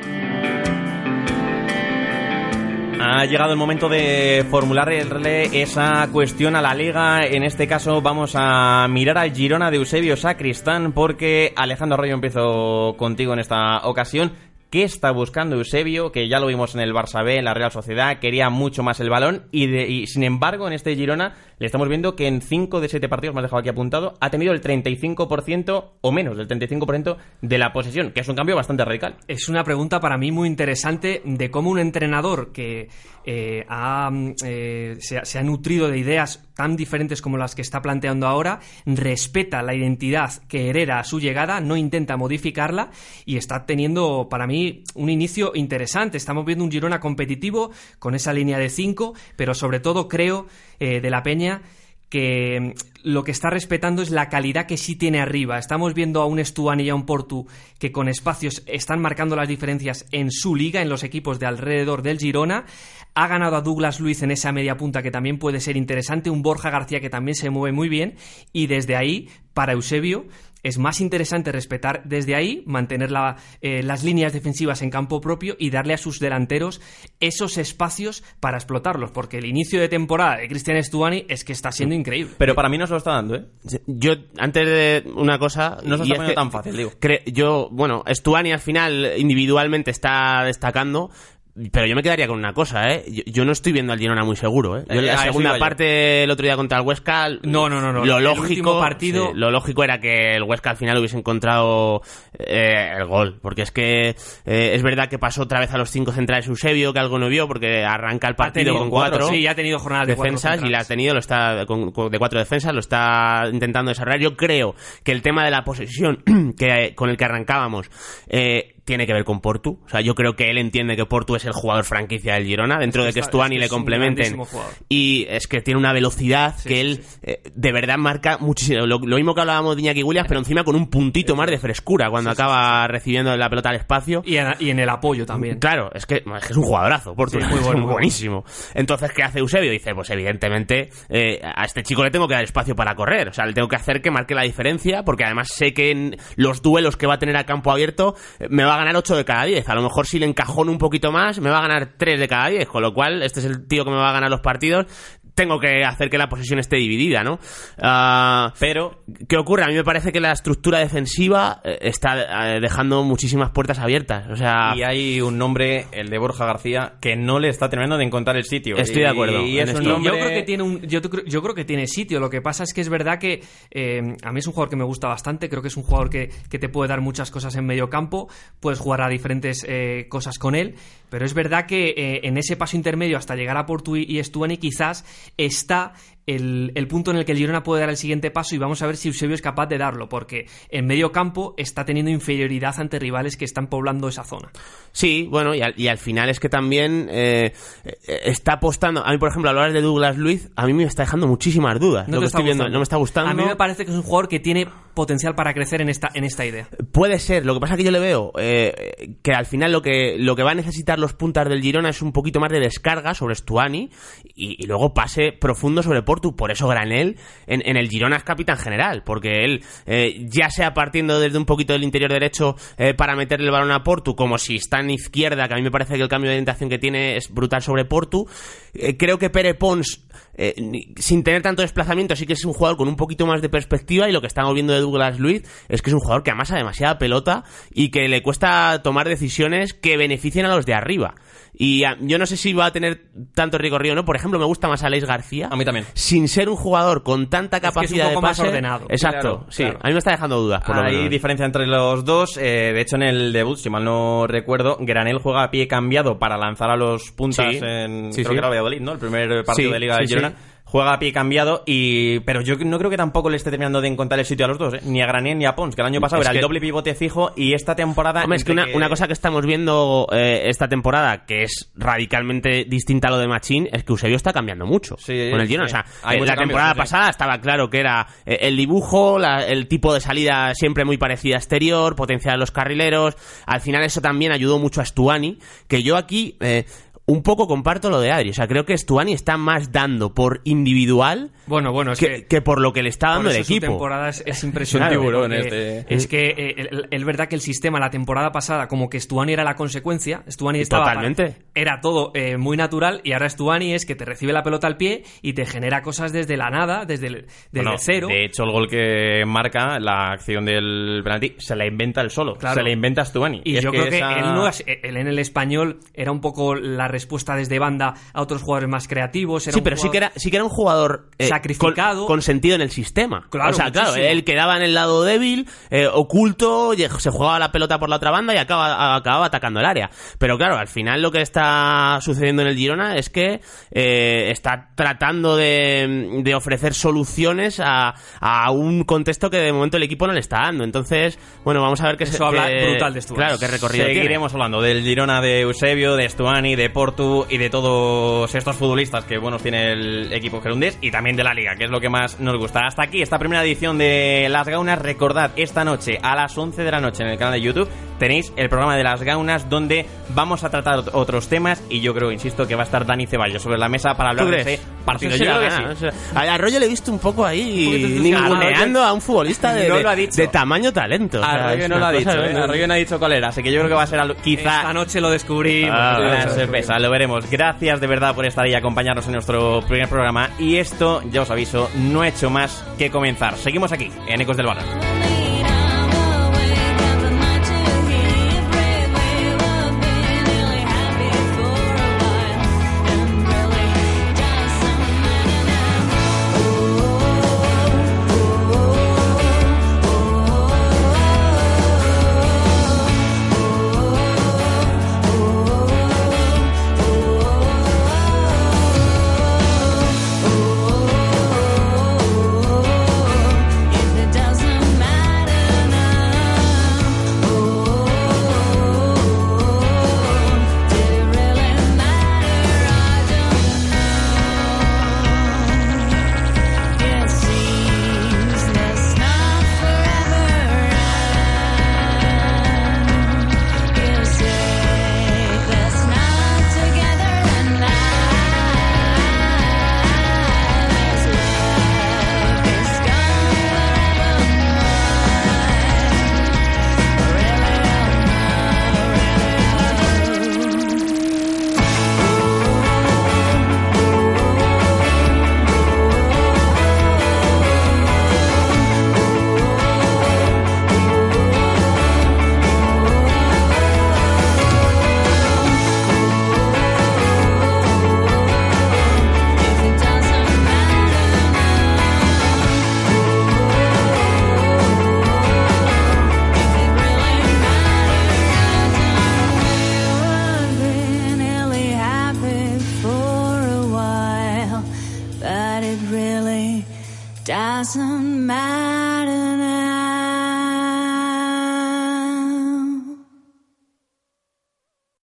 [SPEAKER 1] Ha llegado el momento de formularle esa cuestión a la liga. En este caso vamos a mirar al Girona de Eusebio Sacristán porque Alejandro Arroyo empezó contigo en esta ocasión. ¿Qué está buscando Eusebio? Que ya lo vimos en el Barça B, en la Real Sociedad, quería mucho más el balón y, de- y, sin embargo en este Girona le estamos viendo que en 5 de 7 partidos, me has dejado aquí apuntado, ha tenido el 35% o menos del 35% de la posesión, que es un cambio bastante radical.
[SPEAKER 3] Es una pregunta para mí muy interesante de cómo un entrenador que eh, ha, mm, eh, se, se ha nutrido de ideas tan diferentes como las que está planteando ahora, respeta la identidad que hereda a su llegada, no intenta modificarla y está teniendo para mí un inicio interesante. Estamos viendo un Girona competitivo con esa línea de 5, pero sobre todo creo eh, de la Peña que mm, lo que está respetando es la calidad que sí tiene arriba. Estamos viendo a un Stuani y a un Portu que con espacios están marcando las diferencias en su liga, en los equipos de alrededor del Girona. Ha ganado a Douglas Luiz en esa media punta que también puede ser interesante, un Borja García que también se mueve muy bien y desde ahí, para Eusebio, es más interesante respetar desde ahí, mantener la, eh, las líneas defensivas en campo propio y darle a sus delanteros esos espacios para explotarlos, porque el inicio de temporada de Cristian Stuani es que está siendo increíble.
[SPEAKER 1] Pero para mí no se lo está dando, ¿eh?
[SPEAKER 2] Yo, antes de una cosa...
[SPEAKER 1] No se
[SPEAKER 2] y
[SPEAKER 1] está
[SPEAKER 2] es
[SPEAKER 1] tan fácil, digo.
[SPEAKER 2] yo, bueno, Stuani al final individualmente está destacando, pero yo me quedaría con una cosa, ¿eh? Yo, yo no estoy viendo al Girona muy seguro, ¿eh? Yo
[SPEAKER 1] Eh,
[SPEAKER 2] la segunda
[SPEAKER 1] yo.
[SPEAKER 2] parte el otro día contra el Huesca...
[SPEAKER 3] No, no, no, no.
[SPEAKER 2] Lo
[SPEAKER 3] El
[SPEAKER 2] lógico...
[SPEAKER 3] partido-
[SPEAKER 2] sí, lo lógico era que el Huesca al final hubiese encontrado eh, el gol, porque es que eh, es verdad que pasó otra vez a los cinco centrales Eusebio, que algo no vio, porque arranca el partido con
[SPEAKER 3] cuatro,
[SPEAKER 2] cuatro,
[SPEAKER 3] sí, ya ha tenido jornadas de
[SPEAKER 2] defensas y la ha tenido, lo está con- con- de cuatro defensas, lo está intentando desarrollar. Yo creo que el tema de la posesión [CLEARS THROAT] que con el que arrancábamos eh, tiene que ver con Portu. O sea, yo creo que él entiende que Portu es el jugador franquicia del Girona, dentro
[SPEAKER 3] Es
[SPEAKER 2] de
[SPEAKER 3] que está-
[SPEAKER 2] Stuani
[SPEAKER 3] es que
[SPEAKER 2] le complementen. Y es que tiene una velocidad
[SPEAKER 3] Sí,
[SPEAKER 2] que él
[SPEAKER 3] sí.
[SPEAKER 2] eh, de verdad marca muchísimo. Lo, lo mismo que hablábamos de Iñaki Williams, pero encima con un puntito más de frescura cuando acaba recibiendo la pelota al espacio.
[SPEAKER 3] Y en, y en el apoyo también.
[SPEAKER 2] Claro, es que, es un jugadorazo, Portu, es
[SPEAKER 3] muy
[SPEAKER 2] buenísimo. Entonces, ¿qué hace Eusebio? Dice, pues evidentemente eh, a este chico le tengo que dar espacio para correr, o sea, le tengo que hacer que marque la diferencia, porque además sé que en los duelos que va a tener a campo abierto me va a ganar 8 de cada 10. A lo mejor si le encajono un poquito más, me va a ganar 3 de cada 10, con lo cual este es el tío que me va a ganar los partidos. Tengo que hacer que la posesión esté dividida, ¿no? Ah,
[SPEAKER 1] Pero
[SPEAKER 2] ¿Qué ocurre? A mí me parece que la estructura defensiva eh, está eh, dejando muchísimas puertas abiertas. O sea,
[SPEAKER 1] Y hay un nombre, el de Borja García, que no le está terminando de encontrar el sitio.
[SPEAKER 2] Estoy de acuerdo
[SPEAKER 1] Y,
[SPEAKER 2] en
[SPEAKER 1] es un
[SPEAKER 2] esto.
[SPEAKER 1] nombre...
[SPEAKER 3] Yo creo que tiene un, yo, yo creo que tiene sitio. Lo que pasa es que es verdad que eh, a mí es un jugador que me gusta bastante. Creo que es un jugador que, que te puede dar muchas cosas en medio campo. Puedes jugar a diferentes eh, cosas con él. Pero es verdad que eh, en ese paso intermedio hasta llegar a Portu y Stuani quizás está el, el punto en el que el Girona puede dar el siguiente paso y vamos a ver si Eusebio es capaz de darlo, porque en medio campo está teniendo inferioridad ante rivales que están poblando esa zona.
[SPEAKER 2] Sí, bueno, y al, y al final es que también eh, está apostando. A mí, por ejemplo, hablar de Douglas Luiz, a mí me está dejando muchísimas dudas.
[SPEAKER 3] No
[SPEAKER 2] lo que estoy viendo, no me está gustando.
[SPEAKER 3] A mí me parece que es un jugador que tiene potencial para crecer en esta, en esta idea.
[SPEAKER 2] Puede ser, lo que pasa es que yo le veo eh, que al final lo que, lo que va a necesitar los puntas del Girona es un poquito más de descarga sobre Stuani y, y luego pase profundo sobre Portu. Por eso Granel en, en el Girona es capitán general, porque él eh, ya sea partiendo desde un poquito del interior derecho eh, para meterle el balón a Portu, como si está en izquierda, que a mí me parece que el cambio de orientación que tiene es brutal sobre Portu. Eh, creo que Pere Pons, sin tener tanto desplazamiento, sí que es un jugador con un poquito más de perspectiva y lo que estamos viendo de Douglas Luiz es que es un jugador que amasa demasiada pelota y que le cuesta tomar decisiones que beneficien a los de arriba. Y yo no sé si va a tener tanto recorrido o no. Por ejemplo, me gusta más Aleix García.
[SPEAKER 1] A mí también.
[SPEAKER 2] Sin ser un jugador con tanta
[SPEAKER 3] que es un
[SPEAKER 2] capacidad
[SPEAKER 3] poco
[SPEAKER 2] de
[SPEAKER 3] más
[SPEAKER 2] pase.
[SPEAKER 3] ordenado.
[SPEAKER 2] Exacto,
[SPEAKER 1] Claro,
[SPEAKER 2] sí.
[SPEAKER 1] claro.
[SPEAKER 2] A mí me está dejando dudas, por lo
[SPEAKER 1] Hay
[SPEAKER 2] menos.
[SPEAKER 1] diferencia entre los dos. eh, de hecho, en el debut, si mal no recuerdo, Granel juega a pie cambiado para lanzar a los puntas
[SPEAKER 2] Sí.
[SPEAKER 1] en
[SPEAKER 2] Sí,
[SPEAKER 1] creo
[SPEAKER 2] sí.
[SPEAKER 1] que era Valladolid, ¿no? El primer partido
[SPEAKER 2] Sí,
[SPEAKER 1] de Liga
[SPEAKER 2] sí,
[SPEAKER 1] de Girona. Juega a pie cambiado y pero yo no creo que tampoco le esté terminando de encontrar el sitio a los dos, ¿eh? ni a Granel ni a Pons, que el año pasado
[SPEAKER 2] Es
[SPEAKER 1] era
[SPEAKER 2] que-
[SPEAKER 1] el doble pivote fijo y esta temporada
[SPEAKER 2] Hombre, es que una, una cosa que estamos viendo eh, esta temporada que es radicalmente distinta a lo de Machín es que Eusebio está cambiando mucho
[SPEAKER 1] Sí,
[SPEAKER 2] con el Girona.
[SPEAKER 1] sí.
[SPEAKER 2] O sea,
[SPEAKER 1] Hay
[SPEAKER 2] eh, la temporada
[SPEAKER 1] sí.
[SPEAKER 2] pasada estaba claro que era eh, el dibujo, la- el tipo de salida siempre muy parecida a exterior, potenciar los carrileros. Al final eso también ayudó mucho a Stuani, que yo aquí eh, un poco comparto lo de Adri. O sea, creo que Stuani está más dando por individual
[SPEAKER 3] Bueno, bueno, es
[SPEAKER 2] que,
[SPEAKER 3] que...
[SPEAKER 2] que por lo que le está
[SPEAKER 3] Por
[SPEAKER 2] dando el
[SPEAKER 3] eso su
[SPEAKER 2] equipo.
[SPEAKER 3] temporada es, es [LAUGHS] impresionante.
[SPEAKER 1] Es un tiburón
[SPEAKER 3] porque
[SPEAKER 1] este.
[SPEAKER 3] Es que eh, el- es verdad que el sistema la temporada pasada, como que Stuani era la consecuencia, Stuani estaba.
[SPEAKER 2] Totalmente.
[SPEAKER 3] para- era todo eh, muy natural y ahora Stuani es que te recibe la pelota al pie y te genera cosas desde la nada, desde el, desde
[SPEAKER 1] Bueno,
[SPEAKER 3] cero.
[SPEAKER 1] De hecho, el gol que marca la acción del penalti se la inventa él solo.
[SPEAKER 3] Claro.
[SPEAKER 1] Se la inventa Stuani.
[SPEAKER 3] Y yo creo que
[SPEAKER 1] esa-
[SPEAKER 3] él, no él en el español era un poco la respuesta desde banda a otros jugadores más creativos. Era
[SPEAKER 2] Sí, pero sí que, era, sí que era un jugador eh,
[SPEAKER 3] Sacrificado.
[SPEAKER 2] Con, con sentido en el sistema.
[SPEAKER 3] Claro,
[SPEAKER 2] o sea, claro,
[SPEAKER 3] muchísimo.
[SPEAKER 2] él quedaba en el lado débil, eh, oculto, y se jugaba la pelota por la otra banda y acaba, acababa atacando el área. Pero claro, al final lo que está sucediendo en el Girona es que eh, está tratando de, de ofrecer soluciones a, a un contexto que de momento el equipo no le está dando. Entonces, bueno, vamos a ver qué
[SPEAKER 3] Eso
[SPEAKER 2] se
[SPEAKER 3] habla
[SPEAKER 2] que-
[SPEAKER 3] brutal de Stuani.
[SPEAKER 2] Claro, qué recorrido tiene.
[SPEAKER 1] Seguiremos hablando del Girona de Eusebio, de Stuani, de Y de todos estos futbolistas que buenos tiene el equipo gerundés y también de la liga, que es lo que más nos gusta. Hasta aquí esta primera edición de Las Gaunas. Recordad, esta noche a las 11 de la noche en el canal de YouTube tenéis el programa de Las Gaunas donde vamos a tratar ot- otros temas y yo creo, insisto, que va a estar Dani Ceballos sobre la mesa para hablar
[SPEAKER 2] ¿Tú
[SPEAKER 1] de ese partido. Yo creo que
[SPEAKER 2] gana,
[SPEAKER 1] sí.
[SPEAKER 2] o sea, a Arroyo le he visto un poco ahí ninguneando a un futbolista [LAUGHS] de,
[SPEAKER 1] No lo ha dicho.
[SPEAKER 2] de tamaño talento.
[SPEAKER 1] Arroyo no lo ha dicho, ¿eh? Arroyo no ha dicho cuál era, así que yo creo que va a ser algo- quizá
[SPEAKER 3] Esta noche lo descubrimos.
[SPEAKER 2] Ah,
[SPEAKER 1] Una sorpresa, lo veremos. Gracias de verdad por estar ahí y acompañarnos en nuestro primer programa. Y esto, ya os aviso, no he hecho más que comenzar. Seguimos aquí, en Ecos del Balón.